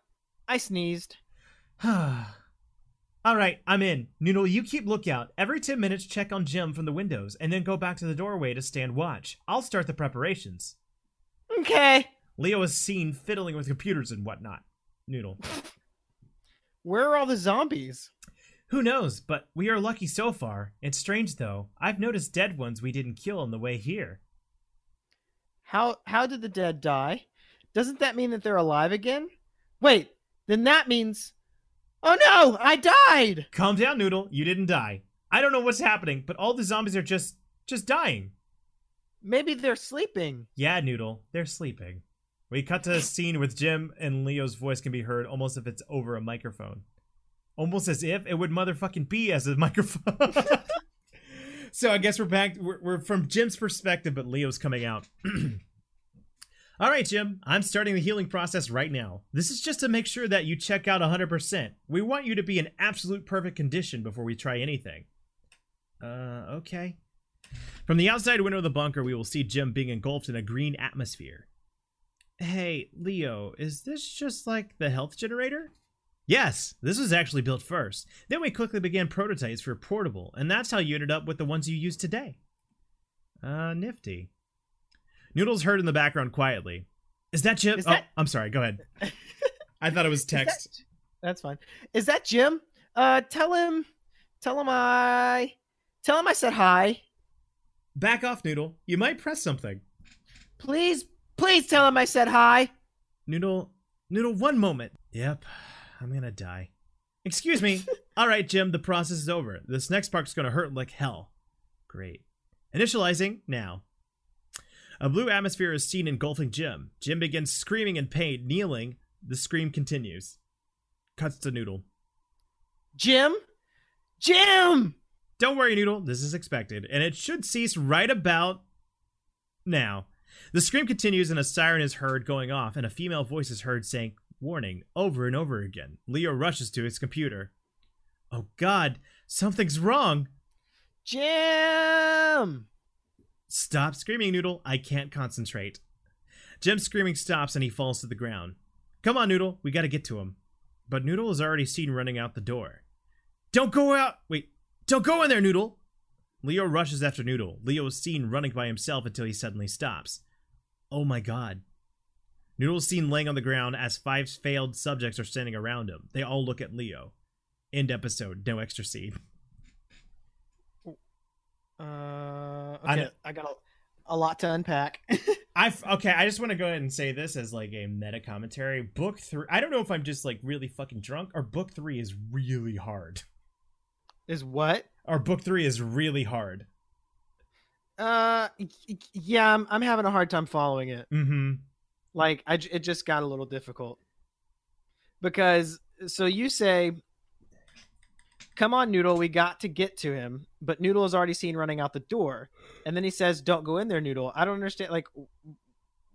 I sneezed. All right, I'm in. Noodle, you keep lookout. Every 10 minutes, check on Jim from the windows, and then go back to the doorway to stand watch. I'll start the preparations. Okay. Leo is seen fiddling with computers and whatnot. Noodle. Where are all the zombies? Who knows, but we are lucky so far. It's strange though. I've noticed dead ones we didn't kill on the way here. How how did the dead die? Doesn't that mean that they're alive again? Wait, then that means Oh no, I died. Calm down, Noodle. You didn't die. I don't know what's happening, but all the zombies are just just dying. Maybe they're sleeping. Yeah, Noodle. They're sleeping. We cut to a scene with Jim and Leo's voice can be heard almost if it's over a microphone. Almost as if it would motherfucking be as a microphone. so I guess we're back. We're, we're from Jim's perspective, but Leo's coming out. All right, Jim, I'm starting the healing process right now. This is just to make sure that you check out 100%. We want you to be in absolute perfect condition before we try anything. Uh, okay. From the outside window of the bunker, we will see Jim being engulfed in a green atmosphere. Hey, Leo, is this just like the health generator? Yes, this was actually built first. Then we quickly began prototypes for portable, and that's how you ended up with the ones you use today. Uh, nifty. Noodles heard in the background quietly. Is that Jim? Is that- Oh, I'm sorry. Go ahead. I thought it was text. That's fine. Is that Jim? Uh, tell him, tell him I, tell him I said hi. Back off, Noodle. You might press something. Please, please tell him I said hi. Noodle, Noodle, one moment. Yep, I'm gonna die. Excuse me. All right, Jim, the process is over. This next part's gonna hurt like hell. Great. Initializing now. A blue atmosphere is seen engulfing Jim. Jim begins screaming in pain, kneeling. The scream continues. Cuts to Noodle. Jim, Jim. Don't worry, Noodle. This is expected, and it should cease right about now. The scream continues, and a siren is heard going off, and a female voice is heard saying, Warning, over and over again. Leo rushes to his computer. Oh god, something's wrong! Jim. Stop screaming, Noodle. I can't concentrate. Jim's screaming stops and he falls to the ground. Come on, Noodle. We gotta get to him. But Noodle is already seen running out the door. Don't go out! Wait, don't go in there, Noodle! Leo rushes after Noodle. Leo is seen running by himself until he suddenly stops. Oh my god. Noodle's seen laying on the ground as five failed subjects are standing around him. They all look at Leo. End episode. No extra scene. Uh, I okay, know- I, got a, a lot to unpack. I okay. I just want to go ahead and say this as like a meta commentary. Book three. I don't know if I'm just like really fucking drunk, or book three is really hard. Is what? Or book three is really hard. Uh, yeah, I'm, I'm having a hard time following it. Mm-hmm. Like, I it just got a little difficult because so you say, "Come on, Noodle, we got to get to him," but Noodle is already seen running out the door, and then he says, "Don't go in there, Noodle." I don't understand. Like,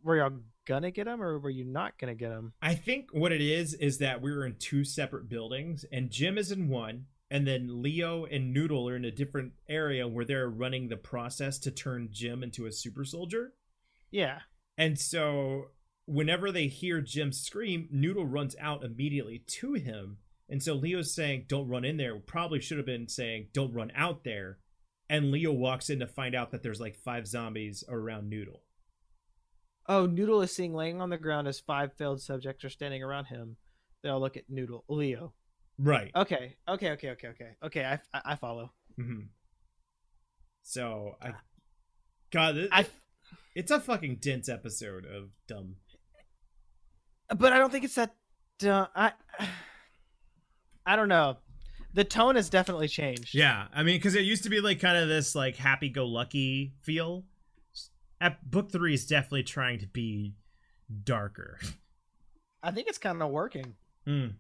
were y'all gonna get him or were you not gonna get him? I think what it is is that we were in two separate buildings, and Jim is in one, and then Leo and Noodle are in a different area where they're running the process to turn Jim into a super soldier. Yeah. And so whenever they hear Jim scream, Noodle runs out immediately to him. And so Leo's saying, Don't run in there. Probably should have been saying, Don't run out there. And Leo walks in to find out that there's like five zombies around Noodle. Oh, Noodle is seen laying on the ground as five failed subjects are standing around him. They all look at Noodle, Leo. Right. Okay, okay, okay, okay, okay, okay. I, I, follow. hmm So I God, it, I, it's a fucking dense episode of dumb. but I don't think it's that. Uh, I, I don't know. The tone has definitely changed. Yeah, I mean, because it used to be like kind of this like happy-go-lucky feel, ep- book three is definitely trying to be darker. I think it's kind of working. Mm.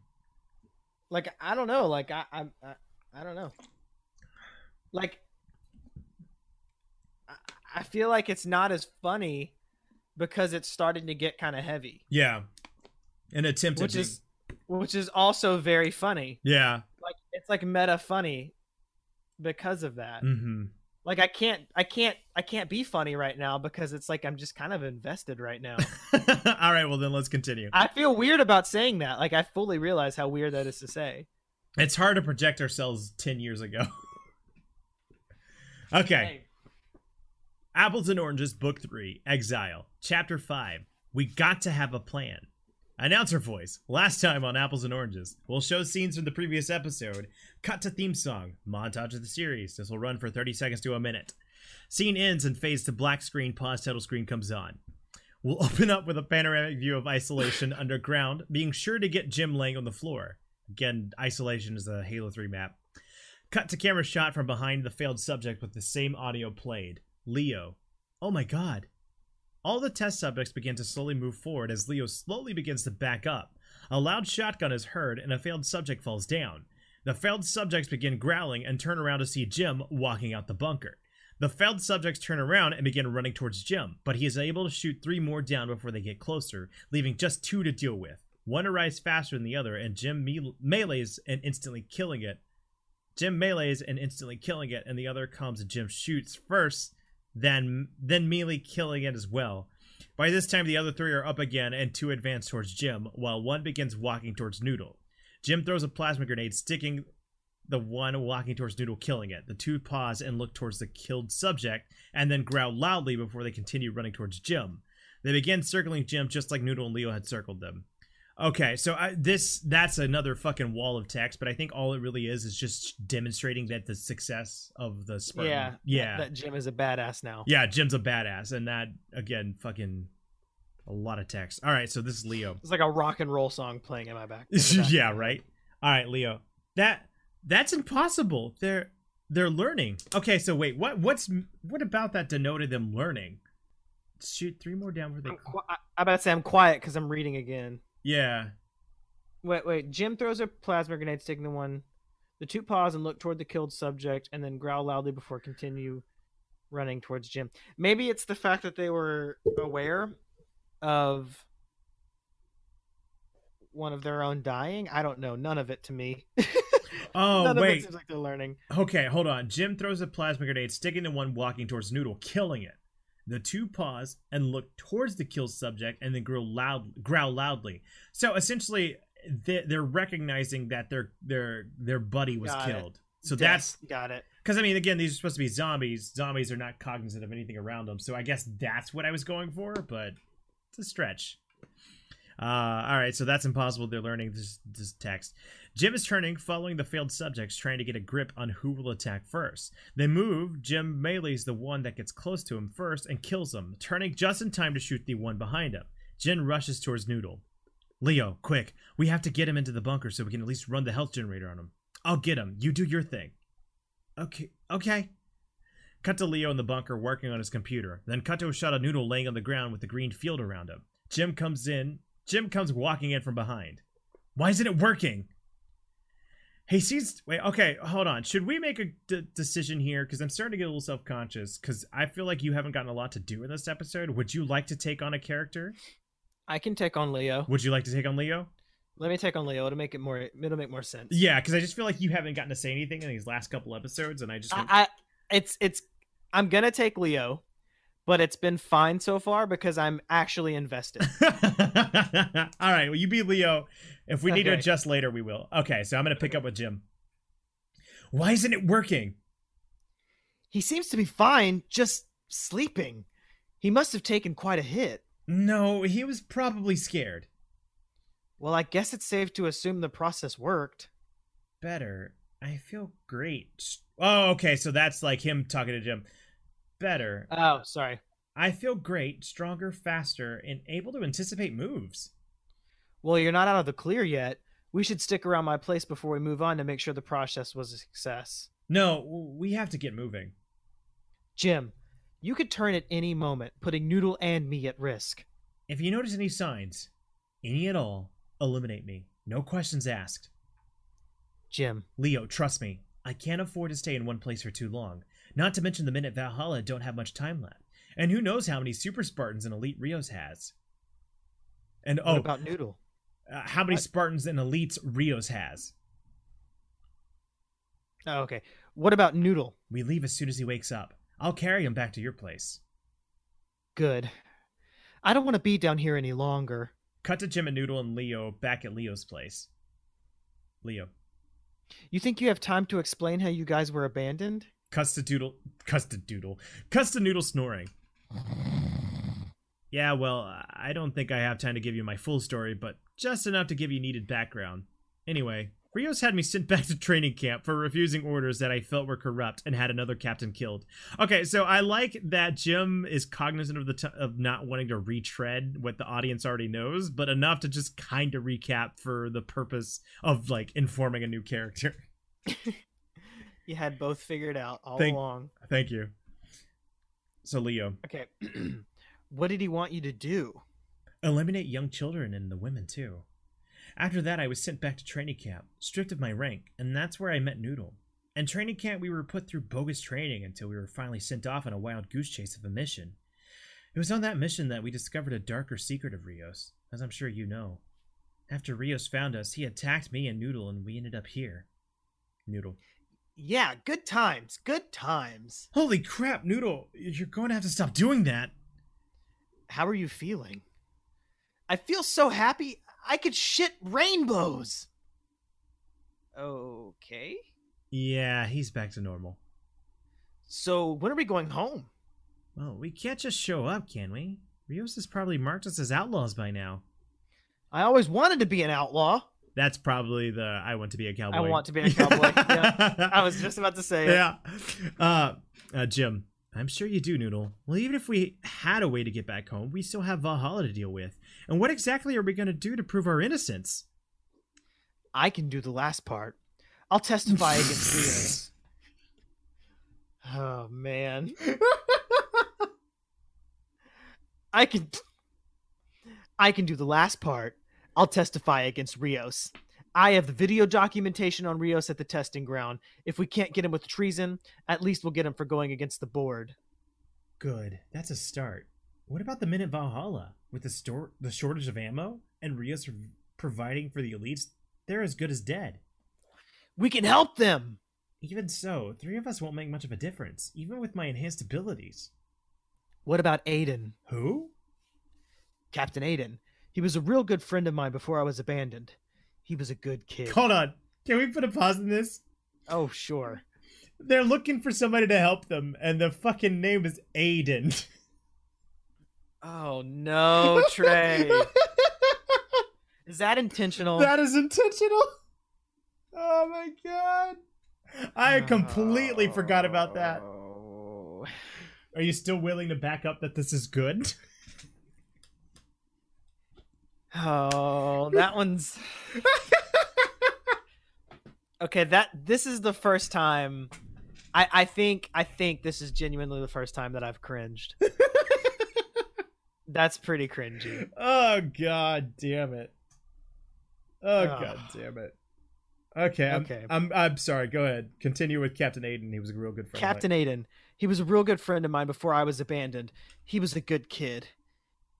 Like I don't know. Like I I I, I don't know. Like I, I feel like it's not as funny because it's starting to get kind of heavy, Yeah, an attempt which is which is also very funny. yeah. Like it's like meta funny because of that. Mm-hmm. Like I can't I can't I can't be funny right now because it's like I'm just kind of invested right now. All right, well then let's continue. I feel weird about saying that. Like I fully realize how weird that is to say. It's hard to project ourselves ten years ago. okay. Hey, Apples and Oranges, Book 3, Exile, Chapter 5. We got to have a plan. Announcer voice. Last time on Apples and Oranges. We'll show scenes from the previous episode. Cut to theme song. Montage of the series. This will run for 30 seconds to a minute. Scene ends and fades to black screen. Pause title screen comes on. We'll open up with a panoramic view of isolation underground, being sure to get Jim laying on the floor. Again, isolation is a Halo 3 map. Cut to camera shot from behind the failed subject with the same audio played. Leo. Oh my god. All the test subjects begin to slowly move forward as Leo slowly begins to back up. A loud shotgun is heard and a failed subject falls down. The failed subjects begin growling and turn around to see Jim walking out the bunker. The failed subjects turn around and begin running towards Jim, but he is able to shoot three more down before they get closer, leaving just two to deal with. One arrives faster than the other, and Jim me- melees and instantly killing it. Jim melees and instantly killing it, and the other comes and Jim shoots first, then then melee killing it as well. By this time, the other three are up again, and two advance towards Jim, while one begins walking towards Noodle. Jim throws a plasma grenade, sticking the one walking towards Noodle, killing it. The two pause and look towards the killed subject, and then growl loudly before they continue running towards Jim. They begin circling Jim just like Noodle and Leo had circled them. Okay, so I, this that's another fucking wall of text, but I think all it really is is just demonstrating that the success of the Spartan. yeah, yeah, That Jim is a badass now. yeah. Jim's a badass, and that again, fucking a lot of text. All right, so this is Leo. It's like a rock and roll song playing in my back. in the yeah, right. All right, Leo. That that's impossible. They're they're learning. Okay, so wait, what what's what about that denoted them learning? Shoot three more down where they. I'm, qui- I, I about to say I'm quiet because I'm reading again. Yeah. Wait, wait. Jim throws a plasma grenade, sticking the one. The two pause and look toward the killed subject, and then growl loudly before continue running towards Jim. Maybe it's the fact that they were aware of one of their own dying. I don't know. None of it to me. Oh None it wait. seems like they're learning. Okay, hold on. Jim throws a plasma grenade, sticking the one walking towards Noodle, killing it. The two pause and look towards the killed subject, and then growl loud, growl loudly. So essentially, they- they're recognizing that their their their buddy was Got it. killed. So Yes, that's got it. because I mean, again, these are supposed to be zombies. Zombies are not cognizant of anything around them. So I guess that's what I was going for, but it's a stretch. Uh, all right, so that's impossible. They're learning this, this text. Jim is turning, following the failed subjects, trying to get a grip on who will attack first. They move. Jim melees the one that gets close to him first and kills him, turning just in time to shoot the one behind him. Jim rushes towards Noodle. Leo, quick! We have to get him into the bunker so we can at least run the health generator on him. I'll get him. You do your thing. Okay, okay. Cut to Leo in the bunker working on his computer. Then cut to a shot of Noodle laying on the ground with the green field around him. Jim comes in. Jim comes walking in from behind. Why isn't it working? He sees. Wait, okay, hold on. Should we make a d- decision here? Because I'm starting to get a little self conscious. Because I feel like you haven't gotten a lot to do in this episode. Would you like to take on a character? I can take on Leo. Would you like to take on Leo? Let me take on Leo to make it more. It'll make more sense. Yeah, because I just feel like you haven't gotten to say anything in these last couple episodes, and I just. I, I it's it's I'm gonna take Leo, but it's been fine so far because I'm actually invested. All right, well, you be Leo. If we need to adjust later, we will. Okay, so I'm gonna pick up with Jim. Why isn't it working? he seems to be fine, just sleeping. He must have taken quite a hit. No, he was probably scared. Well, I guess it's safe to assume the process worked. Better. I feel great. Oh, okay, so that's like him talking to Jim. Better. Oh, sorry. I feel great, stronger, faster, and able to anticipate moves. Well, you're not out of the clear yet. We should stick around my place before we move on to make sure the process was a success. No, we have to get moving. Jim, You could turn at any moment, putting Noodle and me at risk. If you notice any signs, any at all, eliminate me. No questions asked. Jim, Leo, trust me. I can't afford to stay in one place for too long. Not to mention the men at Valhalla don't have much time left. And who knows how many super Spartans an elite Rios has. And what oh, about Noodle? uh, how many what? Spartans and elites Rios has. Oh, okay. What about Noodle? We leave as soon as he wakes up. I'll carry him back to your place. Good. I don't want to be down here any longer. Cut to Jim and Noodle and Leo back at Leo's place. Leo. You think you have time to explain how you guys were abandoned? Cuts to Doodle. Cuts Doodle. Cuts Noodle snoring. Yeah, well, I don't think I have time to give you my full story, but just enough to give you needed background. Anyway, Rios had me sent back to training camp for refusing orders that I felt were corrupt and had another captain killed. Okay, so I like that Jim is cognizant of the t- of not wanting to retread what the audience already knows, but enough to just kind of recap for the purpose of like informing a new character. You had both figured out all Thank- along. Thank you. So Leo, Okay. what did he want you to do? eliminate young children and the women too. After that, I was sent back to training camp, stripped of my rank, and that's where I met Noodle. In training camp, we were put through bogus training until we were finally sent off on a wild goose chase of a mission. It was on that mission that we discovered a darker secret of Rios, as I'm sure you know. After Rios found us, he attacked me and Noodle, and we ended up here. Noodle. Yeah, good times. Good times. Holy crap, Noodle! You're going to have to stop doing that! How are you feeling? I feel so happy. I could shit rainbows. Okay. Yeah, he's back to normal. So when are we going home? Well, we can't just show up, can we? Rios has probably marked us as outlaws by now. I always wanted to be an outlaw. That's probably the I want to be a cowboy. I want to be a cowboy. yeah. I was just about to say. Yeah. Uh, uh, Jim, I'm sure you do, Noodle. Well, even if we had a way to get back home, we still have Valhalla to deal with. And what exactly are we going to do to prove our innocence? I can do the last part. I'll testify against Rios. Oh man. I can I can do the last part. I'll testify against Rios. I have the video documentation on Rios at the testing ground. If we can't get him with treason, at least we'll get him for going against the board. Good. That's a start. What about the minute Valhalla? With the store, the shortage of ammo, and Rios providing for the elites, they're as good as dead. We can help them. Even so, three of us won't make much of a difference, even with my enhanced abilities. What about Aiden? Who? Captain Aiden. He was a real good friend of mine before I was abandoned. He was a good kid. Hold on. Can we put a pause in this? Oh, sure. They're looking for somebody to help them, and the fucking name is Aiden. Oh no, Trey. Is that intentional? that is intentional. Oh my god. I completely forgot about that. Are you still willing to back up that this is good? Oh, that one's okay. That this is the first time. I I think I think this is genuinely the first time that I've cringed. That's pretty cringy. Oh god damn it. Oh Ugh. god damn it. Okay, I'm, Okay. I'm I'm sorry. Go ahead. Continue with Captain Aiden. He was a real good friend. of Captain Aiden. He was a real good friend of mine before I was abandoned. He was a good kid.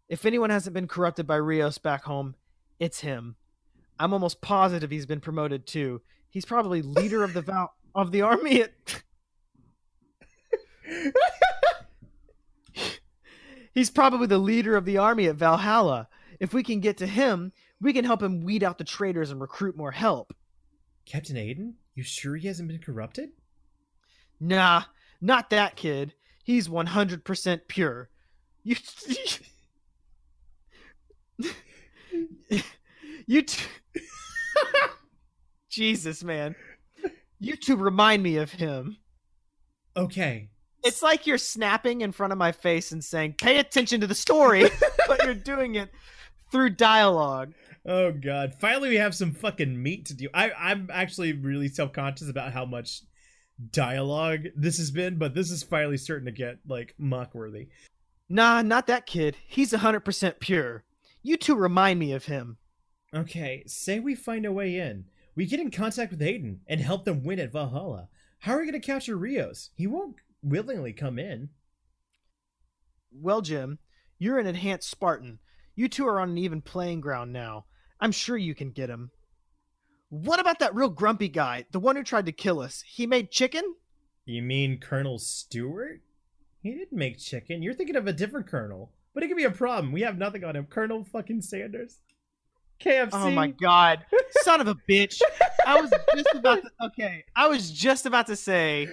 If anyone hasn't been corrupted by Rios back home, it's him. I'm almost positive he's been promoted too. He's probably leader of the Val- of the army at He's probably the leader of the army at Valhalla. If we can get to him, we can help him weed out the traitors and recruit more help. Captain Aiden? You sure he hasn't been corrupted? Nah, not that kid. He's 100% pure. You You t- Jesus, man. You two remind me of him. Okay. It's like you're snapping in front of my face and saying, "Pay attention to the story," but you're doing it through dialogue. Oh god. Finally we have some fucking meat to do. I I'm actually really self-conscious about how much dialogue this has been, but this is finally starting to get like mock worthy. Nah, not that kid. He's 100% pure. You two remind me of him. Okay, say we find a way in. We get in contact with Aiden and help them win at Valhalla. How are we going to capture Rios? He won't willingly come in. Well, Jim, you're an enhanced Spartan. You two are on an even playing ground now. I'm sure you can get him. What about that real grumpy guy, the one who tried to kill us? He made chicken? You mean Colonel Stewart? He didn't make chicken. You're thinking of a different Colonel. But it could be a problem. We have nothing on him. Colonel fucking Sanders. KFC. Oh my god. Son of a bitch. I was just about to Okay, I was just about to say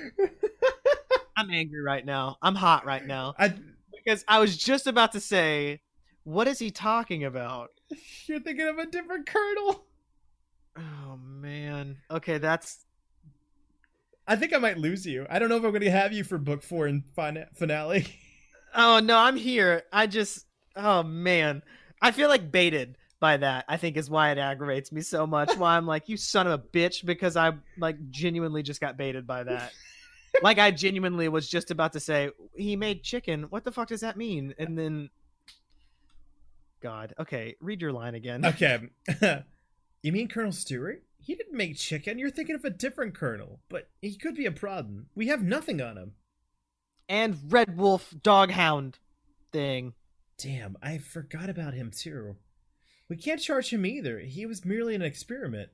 I'm angry right now. I'm hot right now I, because I was just about to say what is he talking about? you're thinking of a different Colonel. Oh man. Okay, that's I think I might lose you. I don't know if I'm going to have you for book four and fin- finale. Oh no, I'm here. I just oh man. I feel like baited by that. I think is why it aggravates me so much. Why I'm like, you son of a bitch, because I like genuinely just got baited by that. like I genuinely was just about to say he made chicken. What the fuck does that mean? And then God. Okay, read your line again. okay. you mean Colonel Stewart? He didn't make chicken. You're thinking of a different Colonel, but he could be a problem. We have nothing on him. And Red Wolf Doghound thing. Damn, I forgot about him too. We can't charge him either. He was merely an experiment.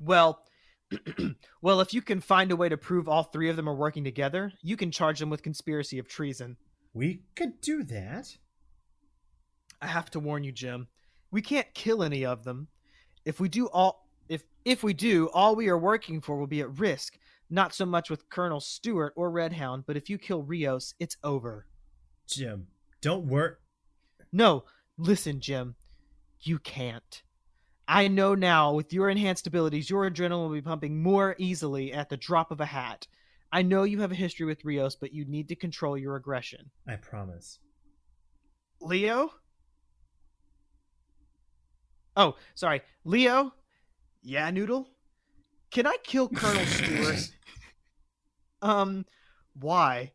Well, well, if you can find a way to prove all three of them are working together, you can charge them with conspiracy of treason. We could do that. I have to warn you, Jim. We can't kill any of them. If we do all if if we do, all we are working for will be at risk. Not so much with Colonel Stewart or Redhound, but if you kill Rios, it's over. Jim, don't worry. No, listen, Jim. You can't. I know now, with your enhanced abilities, your adrenaline will be pumping more easily at the drop of a hat. I know you have a history with Rios, but you need to control your aggression. I promise. Leo? Oh, sorry. Leo? Yeah, Noodle? Can I kill Colonel Stewart? Um, why?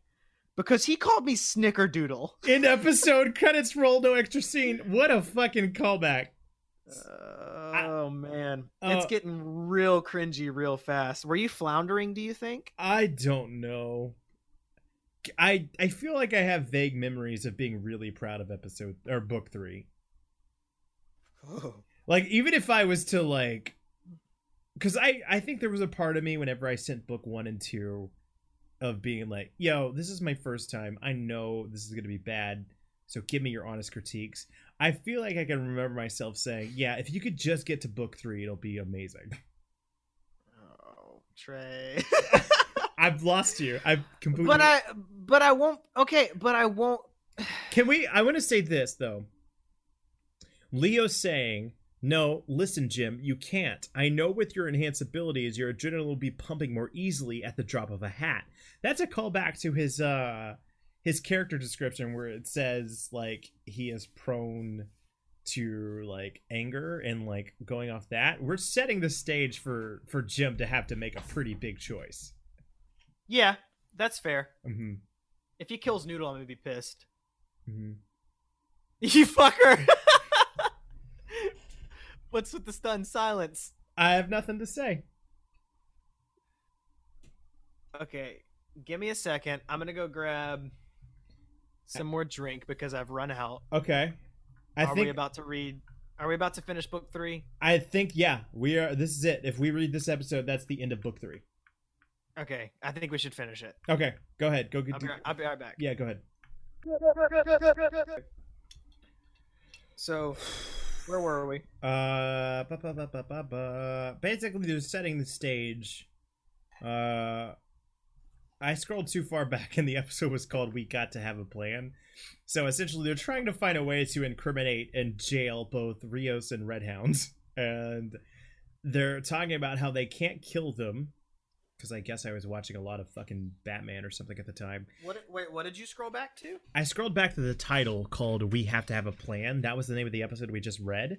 Because he called me Snickerdoodle. In episode credits roll, no extra scene. What a fucking callback. Oh man, Uh, it's getting real cringy real fast. Were you floundering? Do you think? I don't know. I I feel like I have vague memories of being really proud of episode or book 3. Oh. Like even if I was to like cuz I I think there was a part of me whenever I sent book 1 and 2 of being like, "Yo, this is my first time. I know this is going to be bad. So give me your honest critiques." I feel like I can remember myself saying, "Yeah, if you could just get to book 3, it'll be amazing." Oh, Trey. I've lost you. I've completely but I, but I won't. Okay, but I won't. Can we? I want to say this though. Leo saying, "No, listen, Jim, you can't. I know with your enhanced abilities, your adrenaline will be pumping more easily at the drop of a hat." That's a callback to his uh his character description where it says like he is prone to like anger and like going off that. We're setting the stage for for Jim to have to make a pretty big choice. Yeah, that's fair. hmm If he kills Noodle, I'm gonna be pissed. hmm You fucker. What's with the stunned silence? I have nothing to say. Okay, give me a second. I'm gonna go grab some more drink because I've run out. Okay. I are think we about to read? Are we about to finish book three? I think yeah, we are. This is it. If we read this episode, that's the end of book three. Okay, I think we should finish it. Okay, go ahead. Go. I'll be, right, I'll be right back. yeah, go ahead. So, where were we? Uh, ba, ba, ba, ba, ba, ba. basically, they're setting the stage. Uh, I scrolled too far back, and the episode was called "We Got to Have a Plan." So essentially, they're trying to find a way to incriminate and jail both Rios and Redhounds, and they're talking about how they can't kill them because I guess I was watching a lot of fucking Batman or something at the time. What? Wait, what did you scroll back to? I scrolled back to the title called "We Have to Have a Plan." That was the name of the episode we just read,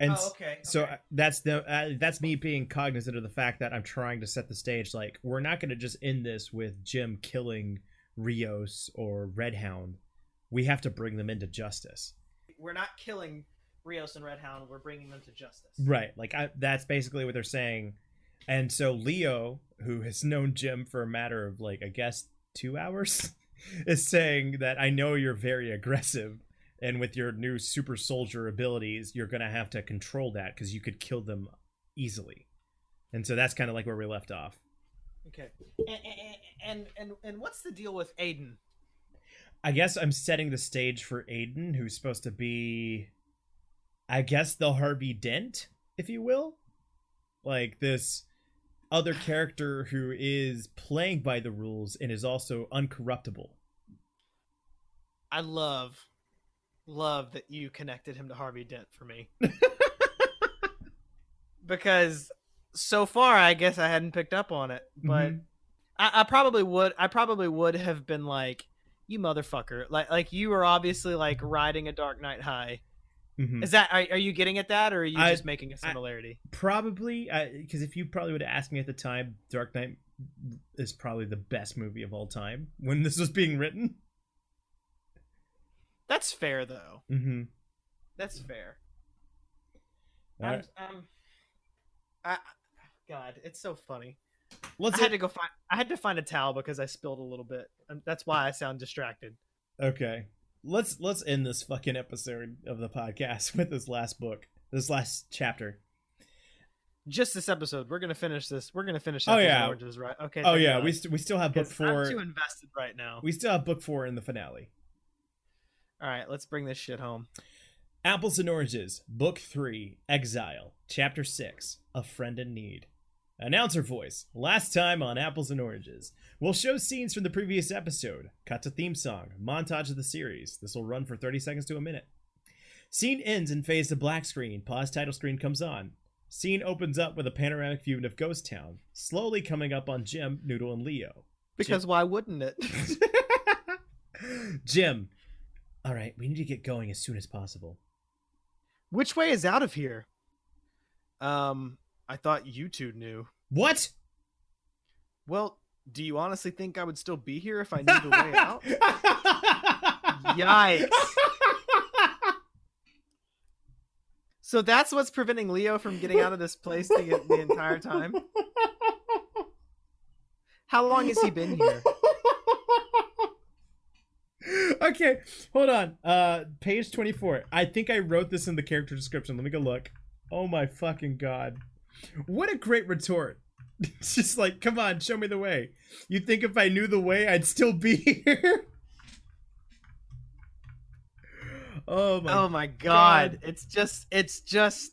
And oh, okay. so okay. uh, that's the uh, that's me being cognizant of the fact that I'm trying to set the stage. Like we're not going to just end this with Jim killing Rios or Redhound. We have to bring them into justice. we're not killing Rios and Red Hound. We're bringing them to justice. Right. Like I, that's basically what they're saying. And so Leo, who has known Jim for a matter of like I guess 2 hours, is saying that I know you're very aggressive and with your new super soldier abilities, you're going to have to control that cuz you could kill them easily. And so that's kind of like where we left off. Okay. And and and, and what's the deal with Aiden? I guess I'm setting the stage for Aiden, who's supposed to be, I guess, the Harvey Dent, if you will. Like this other character who is playing by the rules and is also uncorruptible. I love, love that you connected him to Harvey Dent for me. because so far, I guess I hadn't picked up on it, but Mhm. I, I probably would. I probably would have been like, "You motherfucker!" Like, like you were obviously like riding a Dark Knight high. Mhm. Is that? Are, are you getting at that, or are you I- just making a similarity? Probably, because if you probably would have asked me at the time, Dark Knight is probably the best movie of all time when this was being written. That's fair, though. Mm-hmm. That's fair. All right. I'm, um, I, I- God, it's so funny. Let's I had to go find. I had to find a towel because I spilled a little bit. That's why I sound distracted. Okay. Let's let's end this fucking episode of the podcast with this last book. This last chapter. Just this episode, we're gonna finish this. We're gonna finish. Oh, yeah. oranges, right? Okay. Oh yeah, we st- we still have book 4. I'm too invested right now. We still have book 4 in the finale. All right, let's bring this shit home. Apples and Oranges, Book 3, Exile, Chapter 6, A Friend in Need. Announcer voice, last time on Apples and Oranges. We'll show scenes from the previous episode, cut to theme song, montage of the series. This will run for 30 seconds to a minute. Scene ends and fades to black screen, pause title screen comes on. Scene opens up with a panoramic view of Ghost Town, slowly coming up on Jim, Noodle, and Leo. Because why wouldn't it? Jim. All right, we need to get going as soon as possible. Which way is out of here? Um, I thought you two knew. What? Well, do you honestly think I would still be here if I knew the way out? Yikes. So that's what's preventing Leo from getting out of this place the, the entire time. How long has he been here? okay, hold on. Uh page 24. I think I wrote this in the character description. Let me go look. Oh my fucking god. What a great retort. It's just like, come on, show me the way. You think if I knew the way, I'd still be here? oh my Oh my god. It's just it's just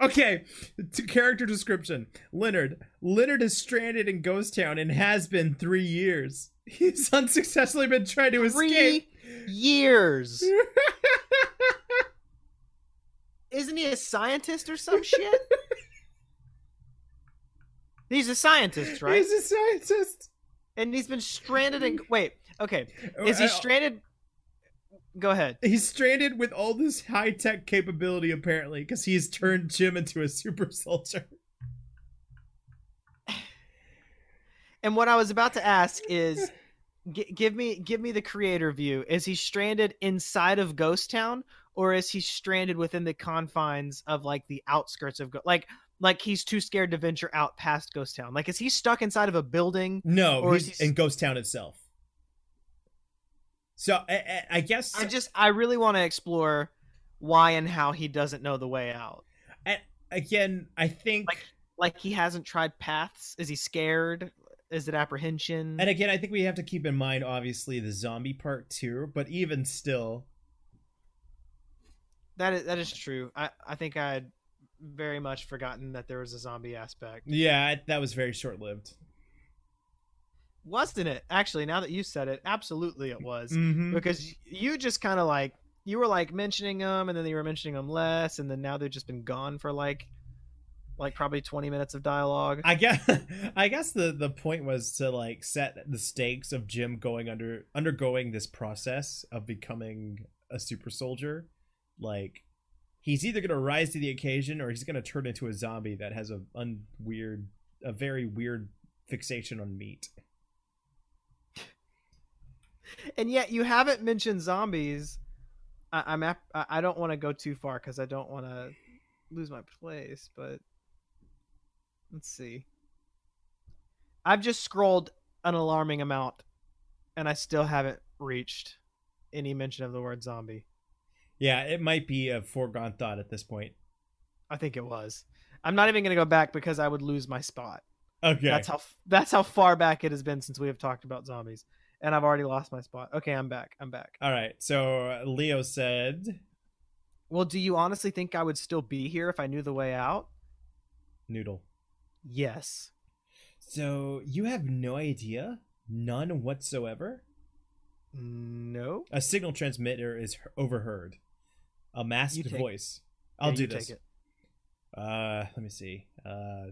Okay, to character description. Leonard. Leonard is stranded in Ghost Town and has been three years. He's unsuccessfully been trying to three escape. years. Isn't he a scientist or some shit? He's a scientist, right? He's a scientist. And he's been stranded in wait, okay. Is he Uh, stranded Go ahead. He's stranded with all this high tech capability, apparently, because he's turned Jim into a super soldier. And what I was about to ask is gi- give me give me the creator view. Is he stranded inside of Ghost Town or is he stranded within the confines of like the outskirts of Go- like like he's too scared to venture out past Ghost Town? Like is he stuck inside of a building? No, Or he's in Ghost Town itself. So I, I, guess I just I really want to explore why and how he doesn't know the way out. And again, I think, Like- Like he hasn't tried paths. Is he scared? Is it apprehension? and again, I think we have to keep in mind, obviously, the zombie part too. But even still, That is that is true. I I think I very much forgotten that there was a zombie aspect. yeah, that was very short lived. Wasn't it? Actually, now that you said it, absolutely it was. Mm-hmm. Because you just kind of like you were like mentioning them, and then you were mentioning them less, and then now they've just been gone for like like probably twenty minutes of dialogue. I guess I guess the the point was to like set the stakes of Jim going under undergoing this process of becoming a super soldier. Like he's either going to rise to the occasion or he's going to turn into a zombie that has a un- weird, a very weird fixation on meat. And yet you haven't mentioned zombies. I, I'm ap- I don't want to go too far because I don't want to lose my place. But let's see. I've just scrolled an alarming amount, and I still haven't reached any mention of the word zombie. Yeah, it might be a foregone thought at this point. I think it was. I'm not even gonna go back because I would lose my spot. Okay. That's how that's how far back it has been since we have talked about zombies, and I've already lost my spot. Okay, I'm back. I'm back. All right. So uh, Leo said Well, do you honestly think I would still be here if I knew the way out? noodle. Yes. So you have no idea? None whatsoever? No. A signal transmitter is overheard. A masked take- voice. I'll Yeah, do this. Take it. Uh, let me see. Uh,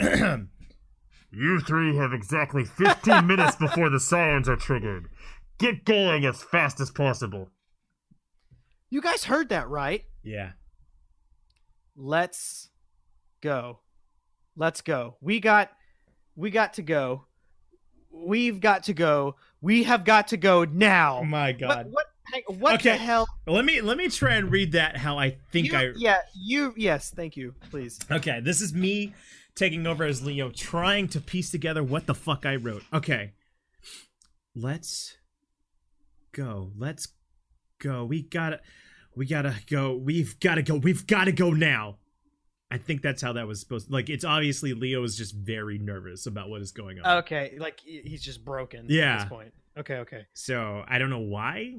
You three have exactly 15 minutes before the sirens are triggered. Get going as fast as possible. You guys heard that right? yeah. Let's go. Let's go. We got we got to go. We've got to go. We have got to go now. Oh my What god. what hang- what Okay. the hell? Let me let me try and read that how I think You- I Yeah, you yes, thank you. Please. Okay, this is me taking over as Leo, trying to piece together what the fuck I wrote. Okay. Let's go. Let's go. We gotta we gotta go. We've gotta go. We've gotta go now. I think that's how that was supposed like it's obviously Leo is just very nervous about what is going on. Okay, like he's just broken Yeah. at Yeah. this point. Okay, okay. So I don't know why.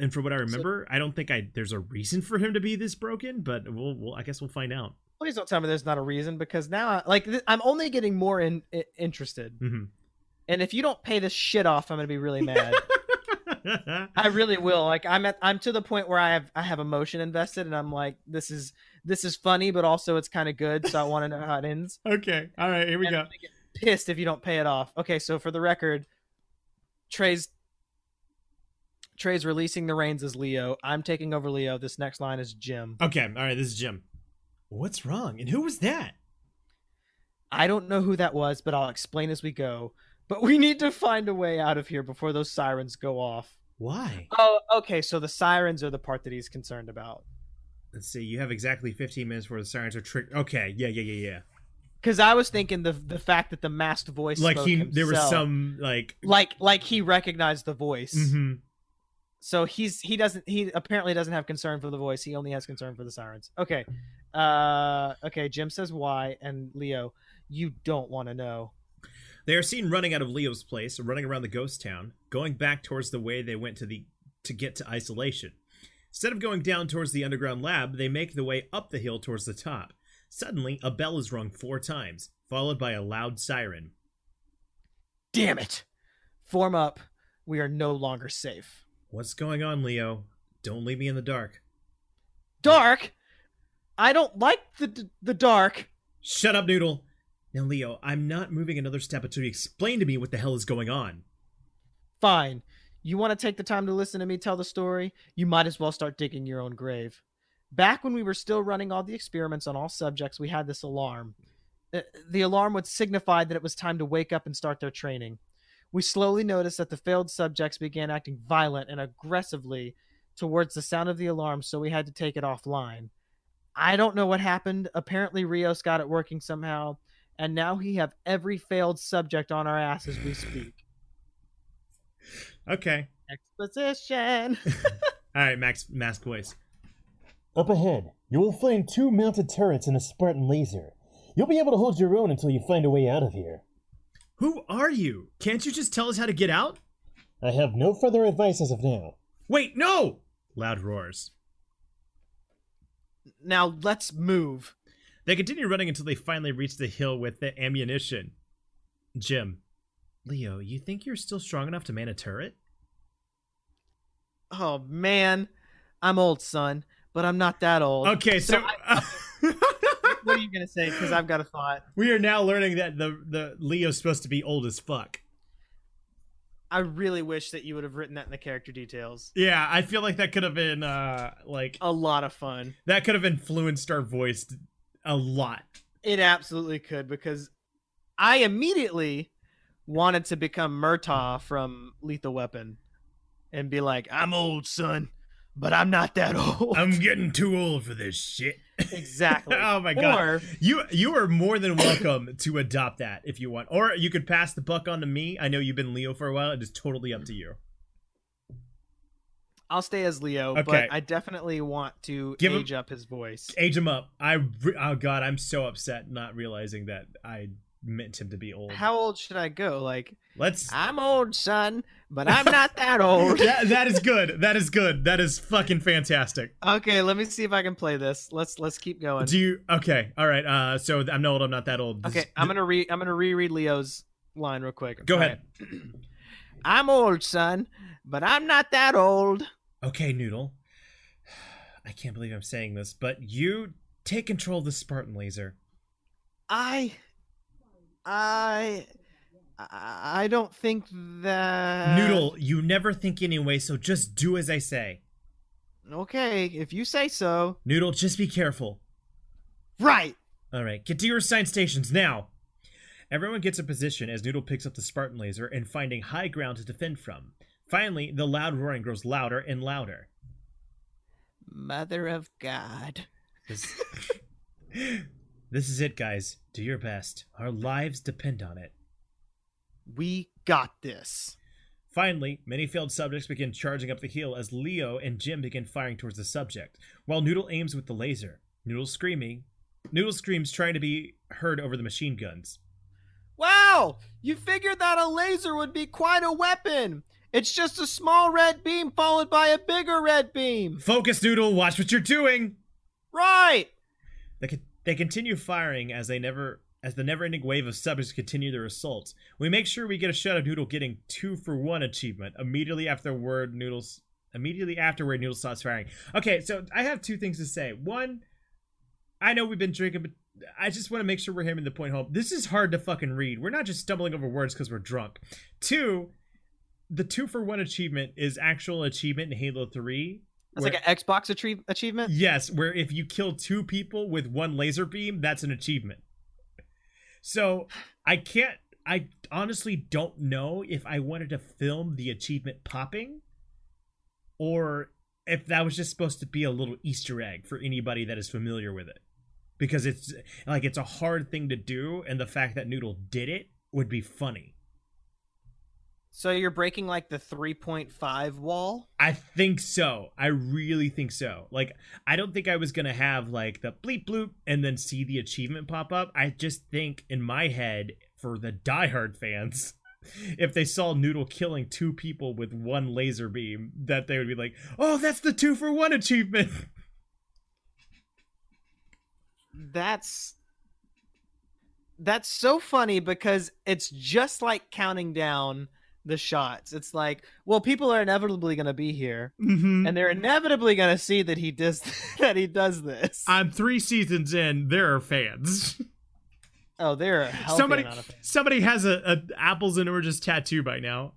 And for what I remember, I don't think I there's a reason for him to be this broken, but we'll, we'll I guess we'll find out. Please don't tell me there's not a reason because now, I, like, th- I'm only getting more in, i interested. hmm And if you don't pay this shit off, I'm gonna be really mad. I really will. Like, I'm at, I'm to the point where I have, I have emotion invested, and I'm like, this is, this is funny, but also it's kind of good. So I want to know how it ends. okay. All right, here we And go. I'm get pissed if you don't pay it off. Okay, so for the record, Trey's, Trey's releasing the reins as Leo. I'm taking over Leo. This next line is Jim. Okay, all right, this is Jim. What's wrong? And who was that? I don't know who that was, but I'll explain as we go. But we need to find a way out of here before those sirens go off. Why? Oh, okay. So the sirens are the part that he's concerned about. Let's see. You have exactly 15 minutes before the sirens are triggered. Okay, yeah, yeah, yeah, yeah. Because I was thinking the the fact that the masked voice, Like he, there was some like. like like he recognized the voice. Mhm. So he's he doesn't he apparently doesn't have concern for the voice. He only has concern for the sirens. Okay, uh, okay. Jim says why, and Leo, you don't want to know. They are seen running out of Leo's place, running around the ghost town, going back towards the way they went to the to get to isolation. Instead of going down towards the underground lab, they make the way up the hill towards the top. Suddenly, a bell is rung four times, followed by a loud siren. Damn it! Form up. We are no longer safe. What's going on, Leo? Don't leave me in the dark. Dark. I don't like the the dark. Shut up, Noodle. Now, Leo, I'm not moving another step until you explain to me what the hell is going on. Fine. You want to take the time to listen to me tell the story? You might as well start digging your own grave. Back when we were still running all the experiments on all subjects, we had this alarm. Uh, The alarm would signify that it was time to wake up and start their training. We slowly noticed that the failed subjects began acting violent and aggressively towards the sound of the alarm, so we had to take it offline. I don't know what happened. Apparently, Rios got it working somehow, and now he have every failed subject on our ass as we speak. Okay. Exposition. All right, Max, mask voice. Up ahead, you will find two mounted turrets and a Spartan laser. You'll be able to hold your own until you find a way out of here. Who are you? Can't you just tell us how to get out? I have no further advice as of now. Wait, no! Loud roars. now let's move. They continue running until they finally reach the hill with the ammunition. Jim. Leo, you think you're still strong enough to man a turret? Oh man, I'm old, son, but I'm not that old. Okay, so, What are you gonna say? Because I've got a thought. we are now learning that the the Leo's supposed to be old as fuck. I really wish that you would have written that in the character details. Yeah, I feel like that could have been uh like A lot of fun. that could have influenced our voice a lot. It absolutely could because I immediately wanted to become Murtaugh from Lethal Weapon and be like, I'm old, son, but I'm not that old. I'm getting too old for this shit. Exactly. oh my god. Or You you are more than welcome to adopt that if you want. Or you could pass the buck on to me. I know you've been Leo for a while. It is totally up to you. I'll stay as Leo, Okay. but I definitely want to Give him- age up his voice. Age him up. I oh god, I'm so upset not realizing that I meant him to be old. How old should I go? Like, Let's I'm old, son, but I'm not that old. that, that is good. That is good. That is fucking fantastic. Okay, let me see if I can play this. Let's let's keep going. Do you okay, all right. Uh so I'm no old, I'm not that old. This- Okay, I'm gonna re I'm gonna reread Leo's line real quick. Go All ahead. right. I'm old, son, but I'm not that old. Okay, Noodle. I can't believe I'm saying this, but you take control of the Spartan laser. I I I I don't think that Noodle, you never think anyway, so just do as I say. Okay, if you say so. Noodle, just be careful. Right. All right, get to your assigned stations now. Everyone gets a position as Noodle picks up the Spartan laser and finding high ground to defend from. Finally, the loud roaring grows louder and louder. Mother of God. This, this is it, guys. Do your best. Our lives depend on it. We got this. Finally, many failed subjects begin charging up the hill as Leo and Jim begin firing towards the subject, while Noodle aims with the laser. Noodle screaming. Noodle screams trying to be heard over the machine guns. Wow! You figured that a laser would be quite a weapon. It's just a small red beam followed by a bigger red beam. Focus, Noodle. Watch what you're doing. Right. They, con- they continue firing as they never as the never-ending wave of subjects continue their assaults. We make sure we get a shot of Noodle getting two for one achievement immediately after word Noodles immediately afterward Noodle starts firing. Okay, so I have two things to say. One, I know we've been drinking, but I just want to make sure we're hammering the point home. This is hard to fucking read. We're not just stumbling over words because we're drunk. Two, the two for one achievement is actual achievement in Halo 3. That's where- like an Xbox achieve- achievement. Yes, where if you kill two people with one laser beam, that's an achievement. So I can't. I honestly don't know if I wanted to film the achievement popping, or if that was just supposed to be a little Easter egg for anybody that is familiar with it, because it's like it's a hard thing to do, and the fact that Noodle did it would be funny. So you're breaking like the 3.5 wall? I think so. I really think so. Like, I don't think I was gonna have like the bleep bloop and then see the achievement pop up. I just think in my head, for the diehard fans, if they saw Noodle killing two people with one laser beam, that they would be like, "Oh, that's the two for one achievement." That's That's so funny because it's just like counting down the shots. It's like, well, people are inevitably going to be here mm-hmm. and they're inevitably going to see that he does that he does this. I'm three seasons in. There are fans. oh, there are somebody, amount of fans. somebody has a, a apples and oranges tattoo by now.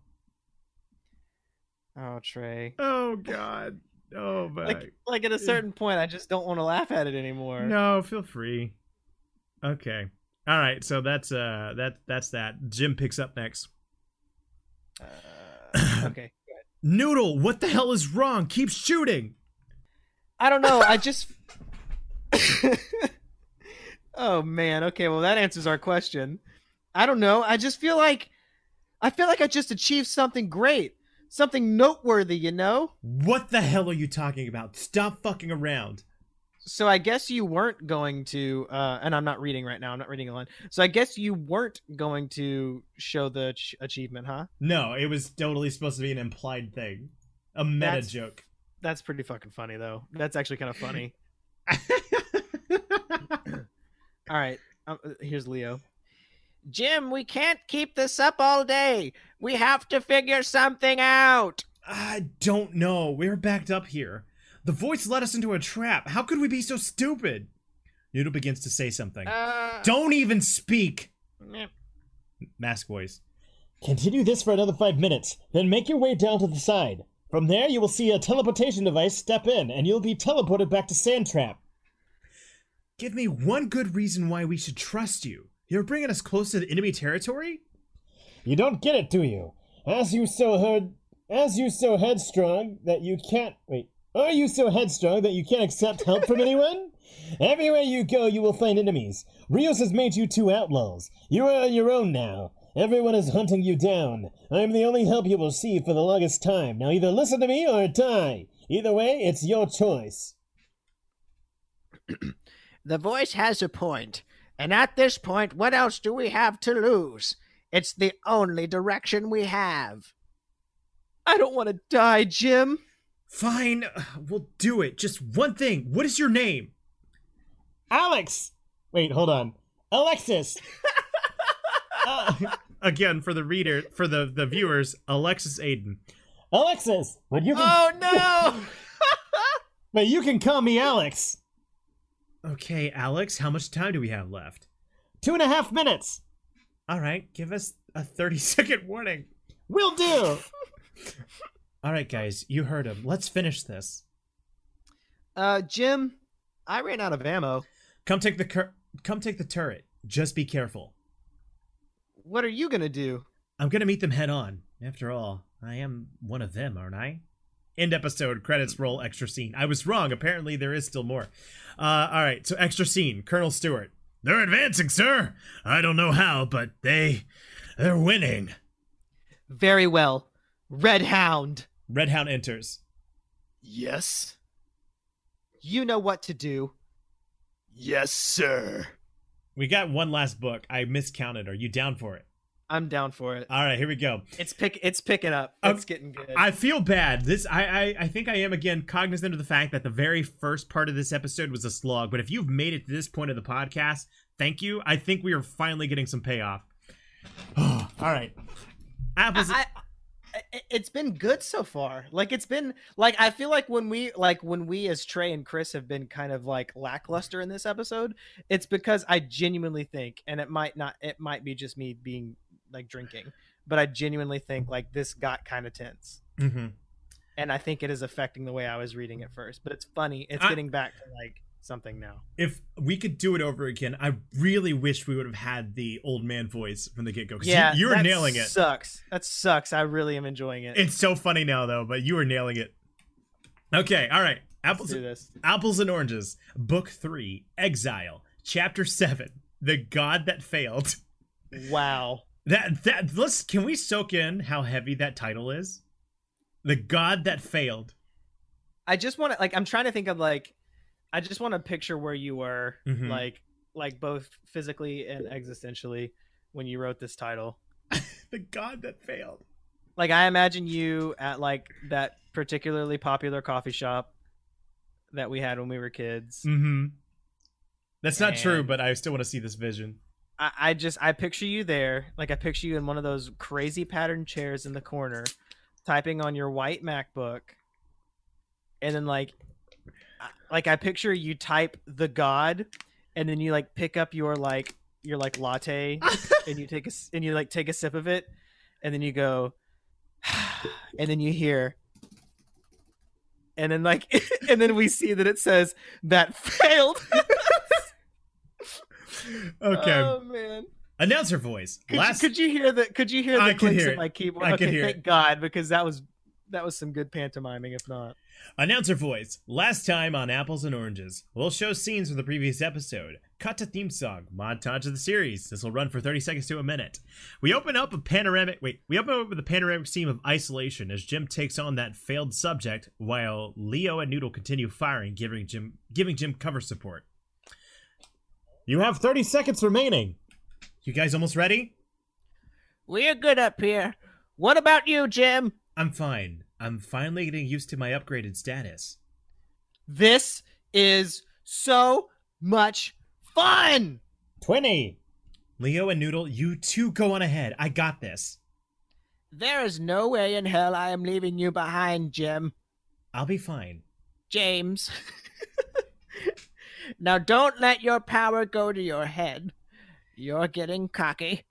Oh, Trey. Oh God. Oh my. Like like at a certain point I just don't want to laugh at it anymore. No, feel free. Okay. All right. So that's uh that that's that. Jim picks up next. Uh, okay. Noodle, what the hell is wrong? Keep shooting. I don't know. I just. oh man. Okay. Well, that answers our question. I don't know. I just feel like, I feel like I just achieved something great, something noteworthy. You know. What the hell are you talking about? Stop fucking around. So I guess you weren't going to, uh, and I'm not reading right now. I'm not reading a line. So I guess you weren't going to show the ch- achievement, huh? No, it was totally supposed to be an implied thing. A meta That's- joke. That's pretty fucking funny, though. That's actually kind of funny. All right. Um, uh, here's Leo. Jim, we can't keep this up all day. We have to figure something out. I don't know. We're backed up here. The voice led us into a trap. How could we be so stupid? Noodle begins to say something. Uh, Don't even speak. meh. Mask voice. Continue this for another five minutes, then make your way down to the side. From there, you will see a teleportation device step in, and you'll be teleported back to Sandtrap. Give me one good reason why we should trust you. You're bringing us close to the enemy territory? You don't get it, do you? As you so heard, as you so headstrong that you can't wait. Are you so headstrong that you can't accept help from anyone? Everywhere you go, you will find enemies. Rios has made you two outlaws. You are on your own now. Everyone is hunting you down. I am the only help you will see for the longest time. Now either listen to me or die. Either way, it's your choice. The voice has a point. point, and at this point, what else do we have to lose? It's the only direction we have. I don't want to die, Jim. Fine, we'll do it. Just one thing. What is your name? Alex! Wait, hold on. Alexis! Uh, Again, for the reader, for the, the viewers, Alexis Aiden. Alexis! But you can, Oh no! but you can call me Alex. Okay, Alex, how much time do we have left? Two and a half minutes. All right, give us a 30 second warning. We'll do. All right, guys, you heard him. Let's finish this. uh, Jim, I ran out of ammo. Come take the cur- come take the turret. Just be careful. What are you gonna do? I'm gonna meet them head on. After all, I am one of them, aren't I? End episode. Credits roll. Extra scene. I was wrong. Apparently, there is still more. Uh, all right. So extra scene. Colonel Stewart. They're advancing, sir. I don't know how, but they they're winning. Very well. Red Hound, Red Hound enters. Yes? you know what to do. Yes, sir. We got one last book. I miscounted. Are you down for it? I'm down for it. All right, here we go. It's pick. It's picking up. Um, It's getting good. I feel bad. This I, I I think I am again cognizant of the fact that the very first part of this episode was a slog. But if you've made it to this point of the podcast, thank you. I think we are finally getting some payoff. All right, apples. I, I, it's been good so far. Like it's been like I feel like when we like when we as Trey and Chris have been kind of like lackluster in this episode, it's because I genuinely think, and it might not, it might be just me being like drinking, but I genuinely think like this got kind of tense, Mhm. and I think it is affecting the way I was reading it first. But it's funny. It's I- getting back to like something now. If we could do it over again, I really wish we would have had the old man voice from the get go. Yeah, you, you were nailing it. Sucks. That sucks. I really am enjoying it. It's so funny now though, but you were nailing it. Okay, all right. Let's Apples. do this. Apples and Oranges, Book 3, Exile, Chapter 7, The God That Failed. Wow. That that let's can we soak in how heavy that title is? The God That Failed. I just want to like I'm trying to think of like I just want to picture where you were Mhm. like like both physically and existentially when you wrote this title. The God That Failed. Like I imagine you at like that particularly popular coffee shop that we had when we were kids. Mm-hmm. That's not true, but I still want to see this vision. I, I just I picture you there, like I picture you in one of those crazy pattern chairs in the corner, typing on your white MacBook, and then like, like I picture you type the God, and then you like pick up your like your like latte, and you take a and you like take a sip of it, and then you go, and then you hear. And then like, and then we see that it says that failed. Okay. Oh man. Announcer voice. Could, Last you, could you hear the could you hear the I clicks hear of my keyboard? I could okay, hear thank it. God, because that was that was some good pantomiming, if not. Announcer voice. Last time on Apples and Oranges, we'll show scenes from the previous episode. Cut to theme song. Montage of the series. This will run for 30 seconds to a minute. We open up a panoramic. Wait, we open up with a panoramic scene of isolation as Jim takes on that failed subject, while Leo and Noodle continue firing, giving Jim giving Jim cover support. You have 30 seconds remaining. You guys almost ready? We're good up here. What about you, Jim? I'm fine. I'm finally getting used to my upgraded status. This is so much fun. 20. Leo and Noodle, you two go on ahead. I got this. There is no way in hell I am leaving you behind, Jim. I'll be fine. James. now don't let your power go to your head. You're getting cocky.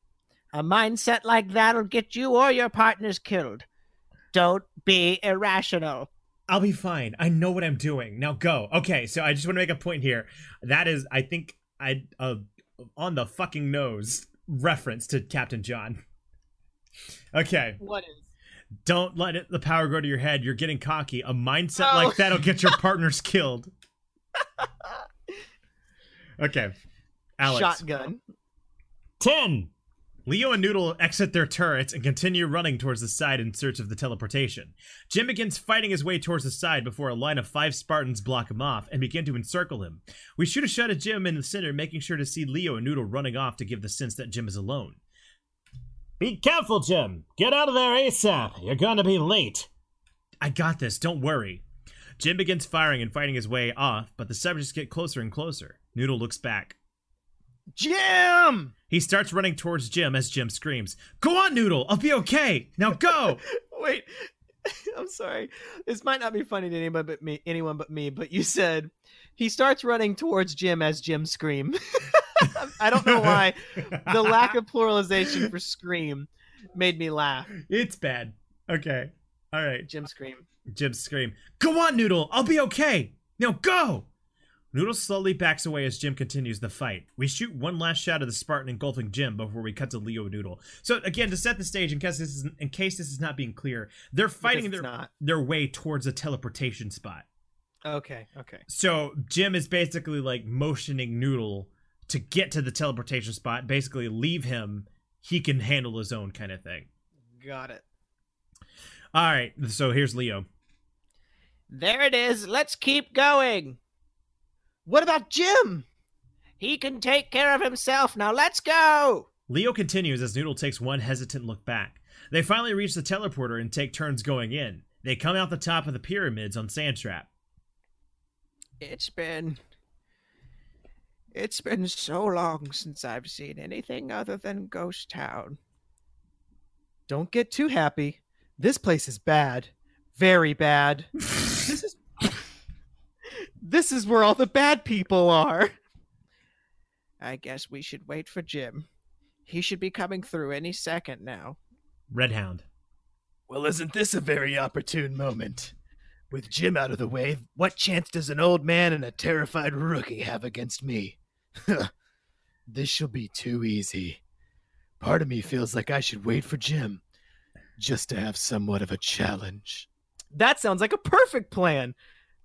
A mindset like that'll get you or your partners killed. Don't be irrational. I'll be fine. I know what I'm doing. Now go. Okay, so I just want to make a point here. That is, I think, I uh, on the fucking nose reference to Captain John. Okay, What is? don't let it, the power go to your head. You're getting cocky. A mindset Oh. like that'll get your partners killed. Okay, Alex. Shotgun. 10. Leo and Noodle exit their turrets and continue running towards the side in search of the teleportation. Jim begins fighting his way towards the side before a line of five Spartans block him off and begin to encircle him. We shoot a shot at Jim in the center, making sure to see Leo and Noodle running off to give the sense that Jim is alone. Be careful, Jim. Get out of there ASAP. You're gonna be late. I got this, don't worry. Jim begins firing and fighting his way off, but the subjects get closer and closer. Noodle looks back. Jim! He starts running towards Jim as Jim screams, Go on, Noodle! I'll be okay! Now go! Wait. I'm sorry. This might not be funny to anyone but me anyone but me, but you said he starts running towards Jim as Jim scream. I don't know why. The lack of pluralization for scream made me laugh. it's bad. Okay. All right. Jim scream. Jim scream, Go on, Noodle! I'll be okay! Now go! Noodle slowly backs away as Jim continues the fight. We shoot one last shot of the Spartan engulfing Jim before we cut to Leo and Noodle. So again, to set the stage, in case this is in case this is not being clear, they're fighting their not. their way towards a teleportation spot. Okay, okay. So Jim is basically like motioning Noodle to get to the teleportation spot, basically leave him. He can handle his own kind of thing. Got it. All right, so here's Leo. There it is. Let's keep going. What about Jim? He can take care of himself. Now let's go. Leo continues as Noodle takes one hesitant look back. They finally reach the teleporter and take turns going in. They come out the top of the pyramids on Sandtrap. It's been. It's been so long since I've seen anything other than Ghost Town. Don't get too happy. This place is bad. Very bad. this is This is where all the bad people are. I guess we should wait for Jim. He should be coming through any second now. Redhound. Well, isn't this a very opportune moment? With Jim out of the way, what chance does an old man and a terrified rookie have against me? this shall be too easy. Part of me feels like I should wait for Jim, just to have somewhat of a challenge. That sounds like a perfect plan.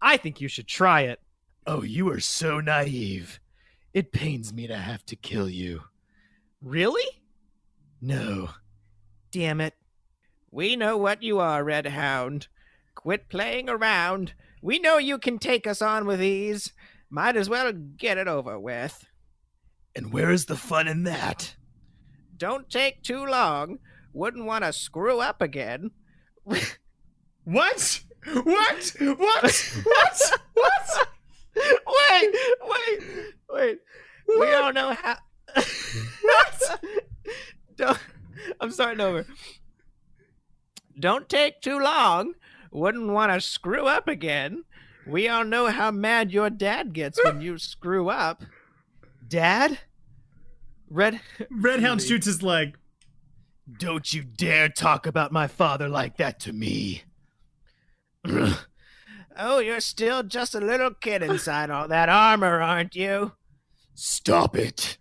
I think you should try it. Oh, you are so naive. It pains me to have to kill you. Really? No, Damn it. We know what you are, Red Hound. Quit playing around. We know you can take us on with ease. Might as well get it over with. and where is the fun in that? Don't take too long. Wouldn't want to screw up again. What? What? What? What? What? wait, wait, wait. We don't know how. what? Don't, I'm starting over. Don't take too long. Wouldn't want to screw up again. We all know how mad your dad gets when you screw up. Dad? Red Red Redhound shoots his leg. Don't you dare talk about my father like that to me. Oh, you're still just a little kid inside all that armor, aren't you? Stop it.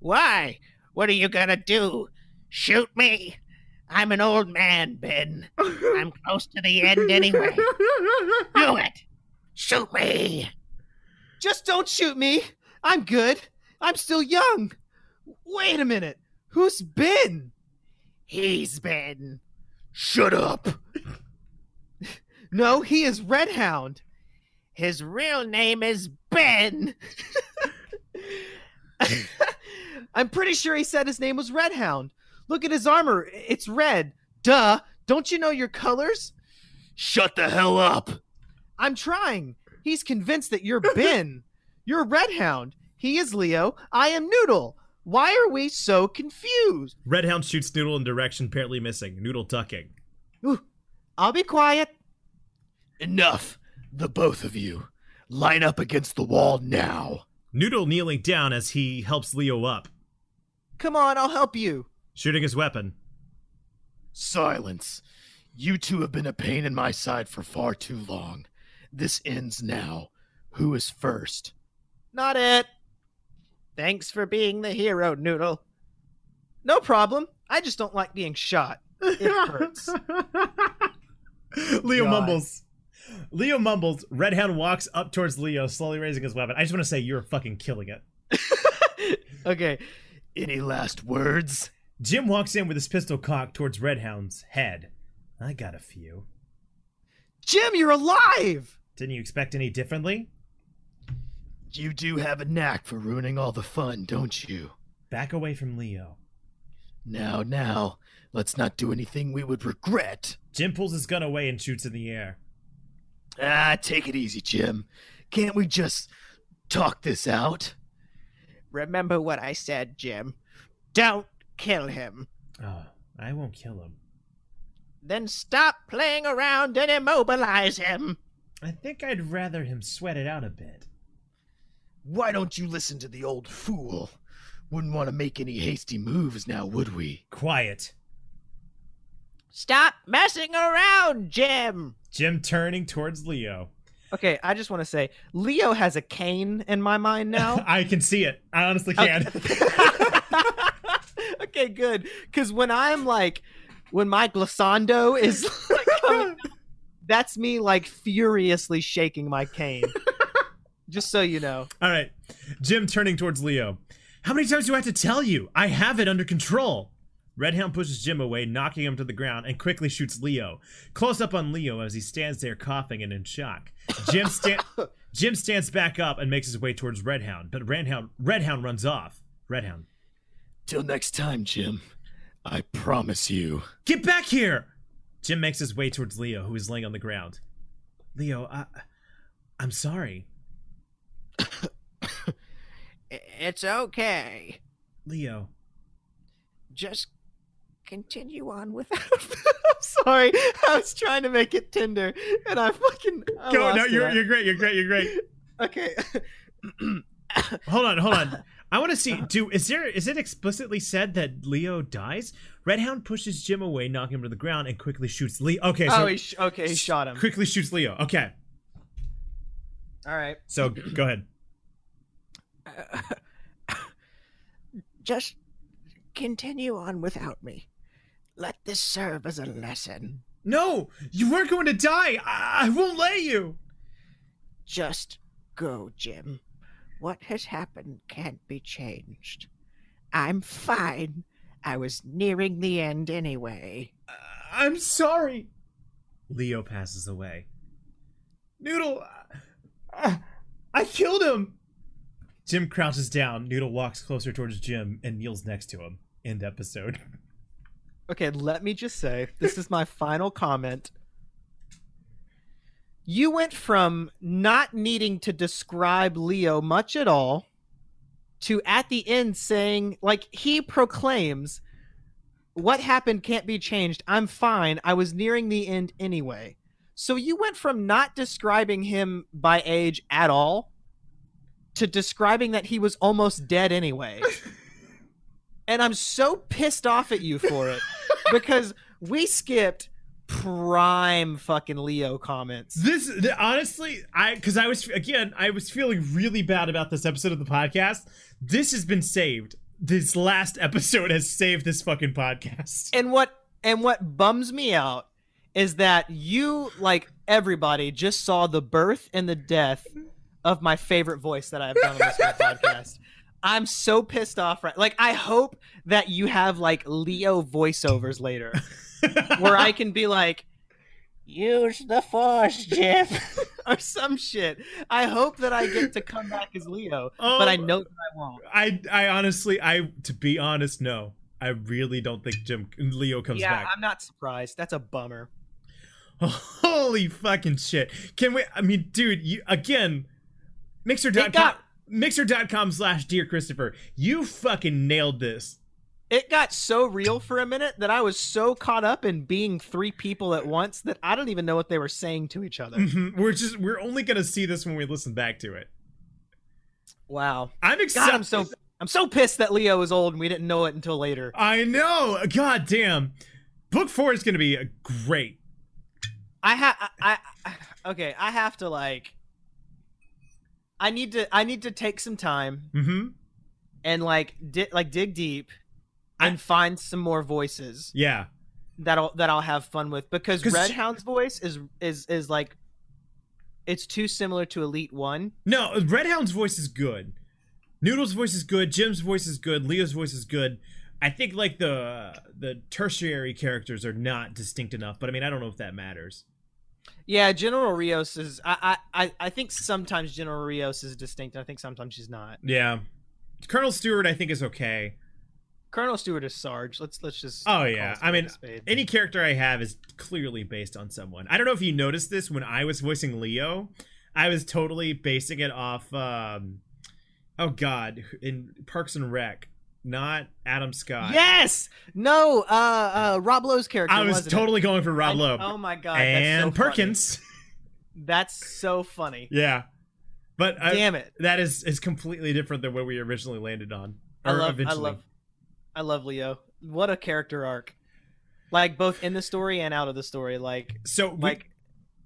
Why? What are you gonna do? Shoot me? I'm an old man, Ben. I'm close to the end anyway. Do it! Shoot me! Just don't shoot me. I'm good. I'm still young. Wait a minute. Who's Ben? He's Ben. Shut up. No, he is Red Hound. His real name is Ben. I'm pretty sure he said his name was Red Hound. Look at his armor. It's red. Duh. Don't you know your colors? Shut the hell up. I'm trying. He's convinced that you're Ben. You're Red Hound. He is Leo. I am Noodle. Why are we so confused? Red Hound shoots Noodle in direction apparently missing. Noodle ducking. Ooh, I'll be quiet. Enough. The both of you. Line up against the wall now. Noodle kneeling down as he helps Leo up. Come on, I'll help you. Shooting his weapon. Silence. You two have been a pain in my side for far too long. This ends now. Who is first? Not it. Thanks for being the hero, Noodle. No problem. I just don't like being shot. It hurts. Leo God. mumbles. Leo mumbles. Red Hound walks up towards Leo, slowly raising his weapon. I just want to say you're fucking killing it. okay. Any last words? Jim walks in with his pistol cocked towards Red Hound's head. I got a few. Jim, you're alive! Didn't you expect any differently? You do have a knack for ruining all the fun, don't you? Back away from Leo. Now, now, let's not do anything we would regret. Jim pulls his gun away and shoots in the air. Ah, take it easy, Jim. Can't we just talk this out? Remember what I said, Jim. Don't kill him. Oh, I won't kill him. Then stop playing around and immobilize him. I think I'd rather him sweat it out a bit. Why don't you listen to the old fool? Wouldn't want to make any hasty moves now, would we? Quiet. Stop messing around, Jim. Jim turning towards Leo. Okay, I just want to say Leo has a cane in my mind now. I can see it. I honestly can. okay, good. Because when I'm like, when my glissando is like, coming, that's me like furiously shaking my cane. Just so you know. All right. Jim turning towards Leo. How many times do I have to tell you? I have it under control. Red Hound pushes Jim away, knocking him to the ground, and quickly shoots Leo. Close up on Leo as he stands there coughing and in shock. Jim, sta- Jim stands back up and makes his way towards Red Hound, but Red Hound, Red Hound runs off. Red Hound. Till next time, Jim. I promise you. Get back here! Jim makes his way towards Leo, who is laying on the ground. Leo, I, I'm sorry. It's okay. Leo. Just continue on without. I'm sorry. I was trying to make it Tinder, and I fucking I Go, no, you're, you're great, you're great, you're great. okay. Hold on, hold on. I want to see. Do is there is it explicitly said that Leo dies? Red Hound pushes Jim away, knocking him to the ground, and quickly shoots Leo. Okay, so oh, he sh- okay, he shot him. quickly shoots Leo. Okay, All right. so go ahead. Just continue on without me. Let this serve as a lesson. No, you weren't going to die. I, I won't let you. Just go, Jim. What has happened can't be changed. I'm fine. I was nearing the end anyway. I'm sorry. Leo passes away. Noodle, uh, I killed him. Jim crouches down. Noodle walks closer towards Jim and kneels next to him. End episode. Okay, let me just say this is my final comment. You went from not needing to describe Leo much at all to at the end saying, like, he proclaims, What happened can't be changed. I'm fine. I was nearing the end anyway. So you went from not describing him by age at all to describing that he was almost dead anyway. and I'm so pissed off at you for it because we skipped prime fucking Leo comments. This th- honestly, I because I was again, I was feeling really bad about this episode of the podcast. This has been saved. This last episode has saved this fucking podcast. And what and what bums me out is that you like everybody just saw the birth and the death of my favorite voice that I've done on this podcast. I'm so pissed off right like I hope that you have like Leo voiceovers later where I can be like Use the force, Jim. or some shit. I hope that I get to come back as Leo, but I Oh. know that I won't. I I honestly, I to be honest, no, I really don't think Jim Leo comes yeah, back. I'm not surprised. That's a bummer. Holy fucking shit! Can we? I mean, dude, you again, Mixer.com. It got- Mixer.com slash Dear Christopher, you fucking nailed this. It got so real for a minute that I was so caught up in being three people at once that I don't even know what they were saying to each other. Mhm. We're just we're only gonna see this when we listen back to it. Wow. I'm God, excited. I'm so I'm so pissed that Leo is old and we didn't know it until later. I know. God damn. Book four is going to be great. I have I, I okay, I have to like I need to I need to take some time Mm-hmm. and like di- like dig deep and find some more voices Yeah. that I'll that I'll have fun with because Red Hound's voice is is is like it's too similar to Elite 1. No, Red Hound's voice is good. Noodle's voice is good. Jim's voice is good. Leo's voice is good. I think like the the tertiary characters are not distinct enough, but I mean I don't know if that matters. Yeah, General Rios is I I I- think sometimes General Rios is distinct. I think sometimes she's not. Yeah. Colonel Stewart I think is okay. Colonel Stewart is Sarge. Let's let's just Oh yeah. I mean any character I have is clearly based on someone. I don't know if you noticed this when I was voicing Leo. I was totally basing it off um oh god, in Parks and Rec, not Adam Scott. Yes. No. Uh. Uh. Rob Lowe's character. I was wasn't it? totally going for Rob I- Lowe. Oh my god. and that's so. Perkins. That's so funny. yeah. But I, Damn it. that is is completely different than what we originally landed on. I love. eventually. I love. I love Leo. What a character arc. Like both in the story and out of the story. Like So like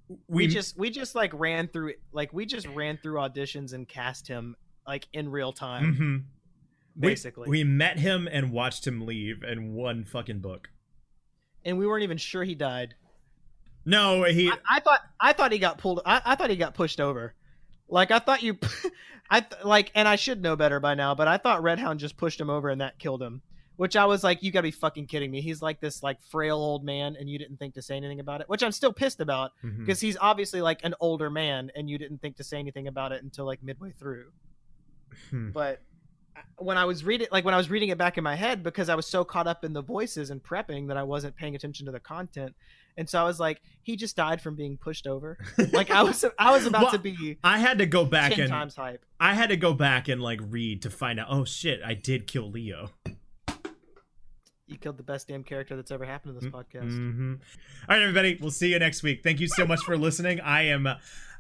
we, we, just we just like ran through like we just ran through auditions and cast him like in real time Mhm. We- basically. we met him and watched him leave in one fucking book. and we weren't even sure he died. No, he I, I thought i thought he got pulled I, I thought he got pushed over. Like i thought you i th- like and i should know better by now but i thought red hound just pushed him over and that killed him. Which i was like you gotta be fucking kidding me. He's like this like frail old man and you didn't think to say anything about it which i'm still pissed about because he's obviously like an older man and you didn't think to say anything about it until like midway through. Hmm. but when I was reading, like when I was reading it back in my head, because I was so caught up in the voices and prepping that I wasn't paying attention to the content, and so I was like, he just died from being pushed over. Like I was, I was about Well, to be I had to go back and times hype. I had to go back and like read to find out. Oh shit, I did kill Leo. You killed the best damn character that's ever happened in this podcast. hmm All right, everybody. We'll see you next week. Thank you so much for listening. I am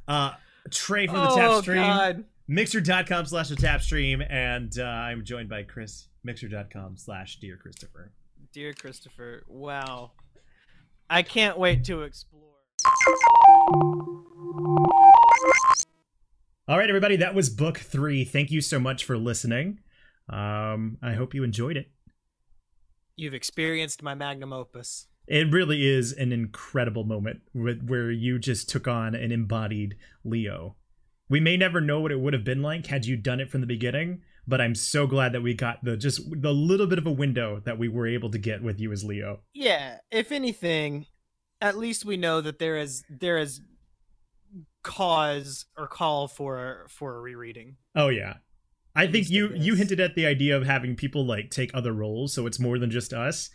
uh, Trey from the oh Tap Stream. God! Mixer.com slash the Tap Stream, and uh, I'm joined by Chris. Mixer.com slash Dear Christopher. Dear Christopher, wow! I can't wait to explore. All right, everybody. That was book three. Thank you so much for listening. Um, I hope you enjoyed it. You've experienced my magnum opus. It really is an incredible moment where you just took on and embodied Leo. We may never know what it would have been like had you done it from the beginning, but I'm so glad that we got the just the little bit of a window that we were able to get with you as Leo. Yeah, if anything, at least we know that there is there is cause or call for for a rereading. Oh yeah. I At think you you hinted at the idea of having people like take other roles so it's more than just us.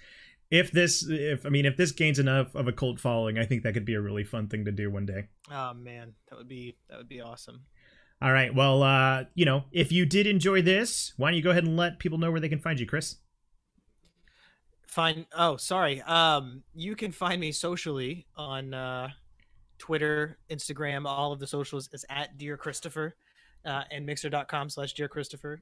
If this if I mean if this gains enough of a cult following, I think that could be a really fun thing to do one day. Oh man, that would be that would be awesome. All right. Well, uh, you know, if you did enjoy this, why don't you go ahead and let people know where they can find you, Chris? Fine. Oh, sorry. Um, you can find me socially on uh, Twitter, Instagram, all of the socials is at Dear Christopher, uh, and Mixer.com slash Dear Christopher.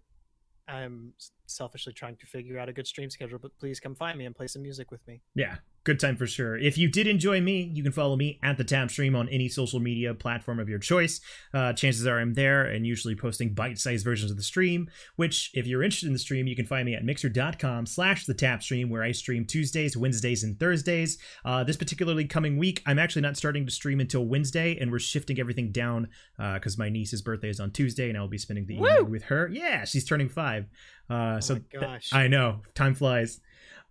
I'm selfishly trying to figure out a good stream schedule, but please come find me and play some music with me. Yeah, good time for sure. If you did enjoy me, you can follow me at the Tap Stream on any social media platform of your choice. Uh, chances are I'm there and usually posting bite-sized versions of the stream. Which, if you're interested in the stream, you can find me at mixer.com/slash the Tap Stream, where I stream Tuesdays, Wednesdays, and Thursdays. Uh, this particularly coming week, I'm actually not starting to stream until Wednesday, and we're shifting everything down because my niece's birthday is on Tuesday, and I will be spending the Woo! evening with her. Yeah, she's turning five. Uh, Oh so gosh. I know time flies.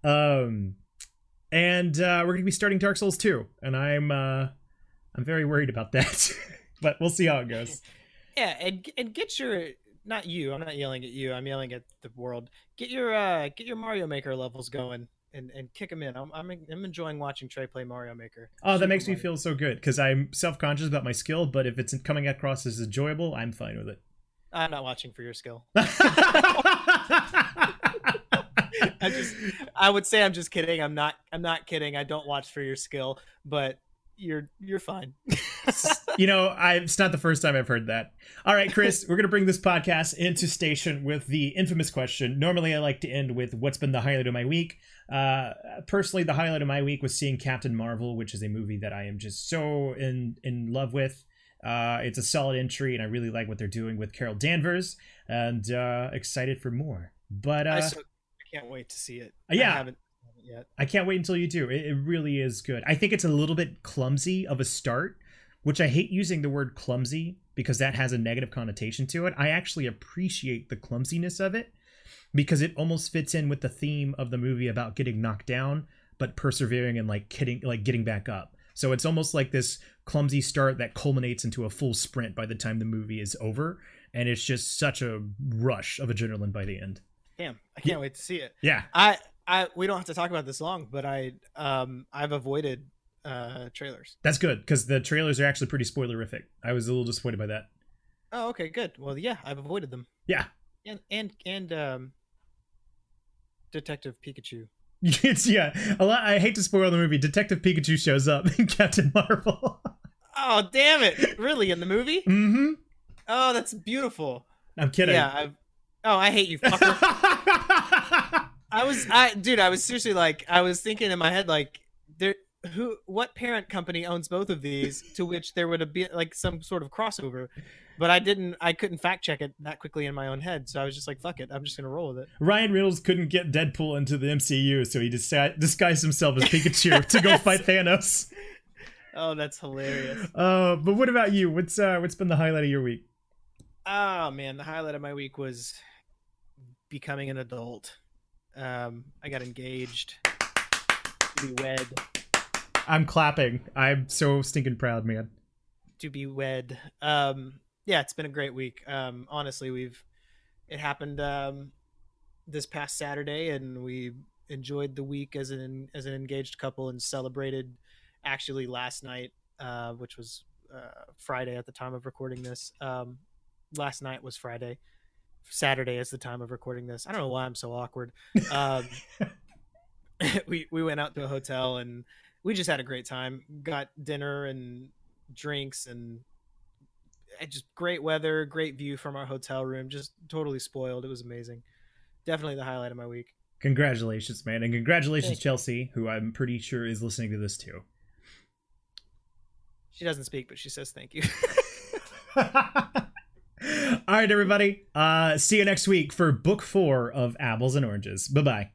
Um, and uh, we're gonna be starting Dark Souls 2, and I'm uh, I'm very worried about that, but we'll see how it goes. Yeah, and and get your not you. I'm not yelling at you. I'm yelling at the world. Get your uh get your Mario Maker levels going and and kick them in. I'm I'm, I'm enjoying watching Trey play Mario Maker. Oh, that Super makes me feel so good because I'm self conscious about my skill, but if it's coming across as enjoyable, I'm fine with it. I'm not watching for your skill. I just I would say I'm just kidding. I'm not I'm not kidding. I don't watch for your skill, but you're you're fine. you know, I, it's not the first time I've heard that. All right, Chris, we're going to bring this podcast into station with the infamous question. Normally, I like to end with what's been the highlight of my week. Uh, personally, the highlight of my week was seeing Captain Marvel, which is a movie that I am just so in in love with. Uh, it's a solid entry, and I really like what they're doing with Carol Danvers, and uh, excited for more. But I uh, so I can't wait to see it. Uh, yeah. I haven't. I can't wait until you do. It, it really is good. I think it's a little bit clumsy of a start, which I hate using the word clumsy because that has a negative connotation to it. I actually appreciate the clumsiness of it because it almost fits in with the theme of the movie about getting knocked down but persevering and like getting like getting back up. So it's almost like this clumsy start that culminates into a full sprint by the time the movie is over and it's just such a rush of adrenaline by the end. Damn, I can't wait to see it. Yeah. I I we don't have to talk about this long, but I um I've avoided uh trailers. That's good because the trailers are actually pretty spoilerific. I was a little disappointed by that. Oh, okay, good. Well, yeah, I've avoided them. Yeah. And and and um Detective Pikachu. It's yeah. A lot. I hate to spoil the movie. Detective Pikachu shows up in Captain Marvel. Oh, damn it. Really in the movie? mm-hmm. Oh, that's beautiful. I'm kidding. Yeah, I've Oh, I hate you, fucker. I was I dude, I was seriously like I was thinking in my head like there who what parent company owns both of these to which there would have been like some sort of crossover. But I didn't I couldn't fact check it that quickly in my own head. So I was just like fuck it. I'm just going to roll with it. Ryan Reynolds couldn't get Deadpool into the MCU, so he disguised himself as Pikachu to go fight Thanos. Oh, that's hilarious. Uh, but what about you? What's uh, what's been the highlight of your week? Oh man, the highlight of my week was becoming an adult. Um, I got engaged to be wed. I'm clapping. I'm so stinking proud, man. To be wed. Um, yeah, it's been a great week. Um, honestly, we've it happened um, this past Saturday, and we enjoyed the week as an as an engaged couple and celebrated actually last night, uh, which was uh, Friday at the time of recording this. Um, last night was Friday. Saturday is the time of recording this. I don't know why I'm so awkward. Um, we we went out to a hotel and we just had a great time. Got dinner and drinks and uh, just great weather, great view from our hotel room. Just totally spoiled. It was amazing. Definitely the highlight of my week. Congratulations, man, and congratulations, Thank. Chelsea, who I'm pretty sure is listening to this too. She doesn't speak, but she says thank you. All right, everybody. Uh, see you next week for book four of Apples and Oranges. Bye bye.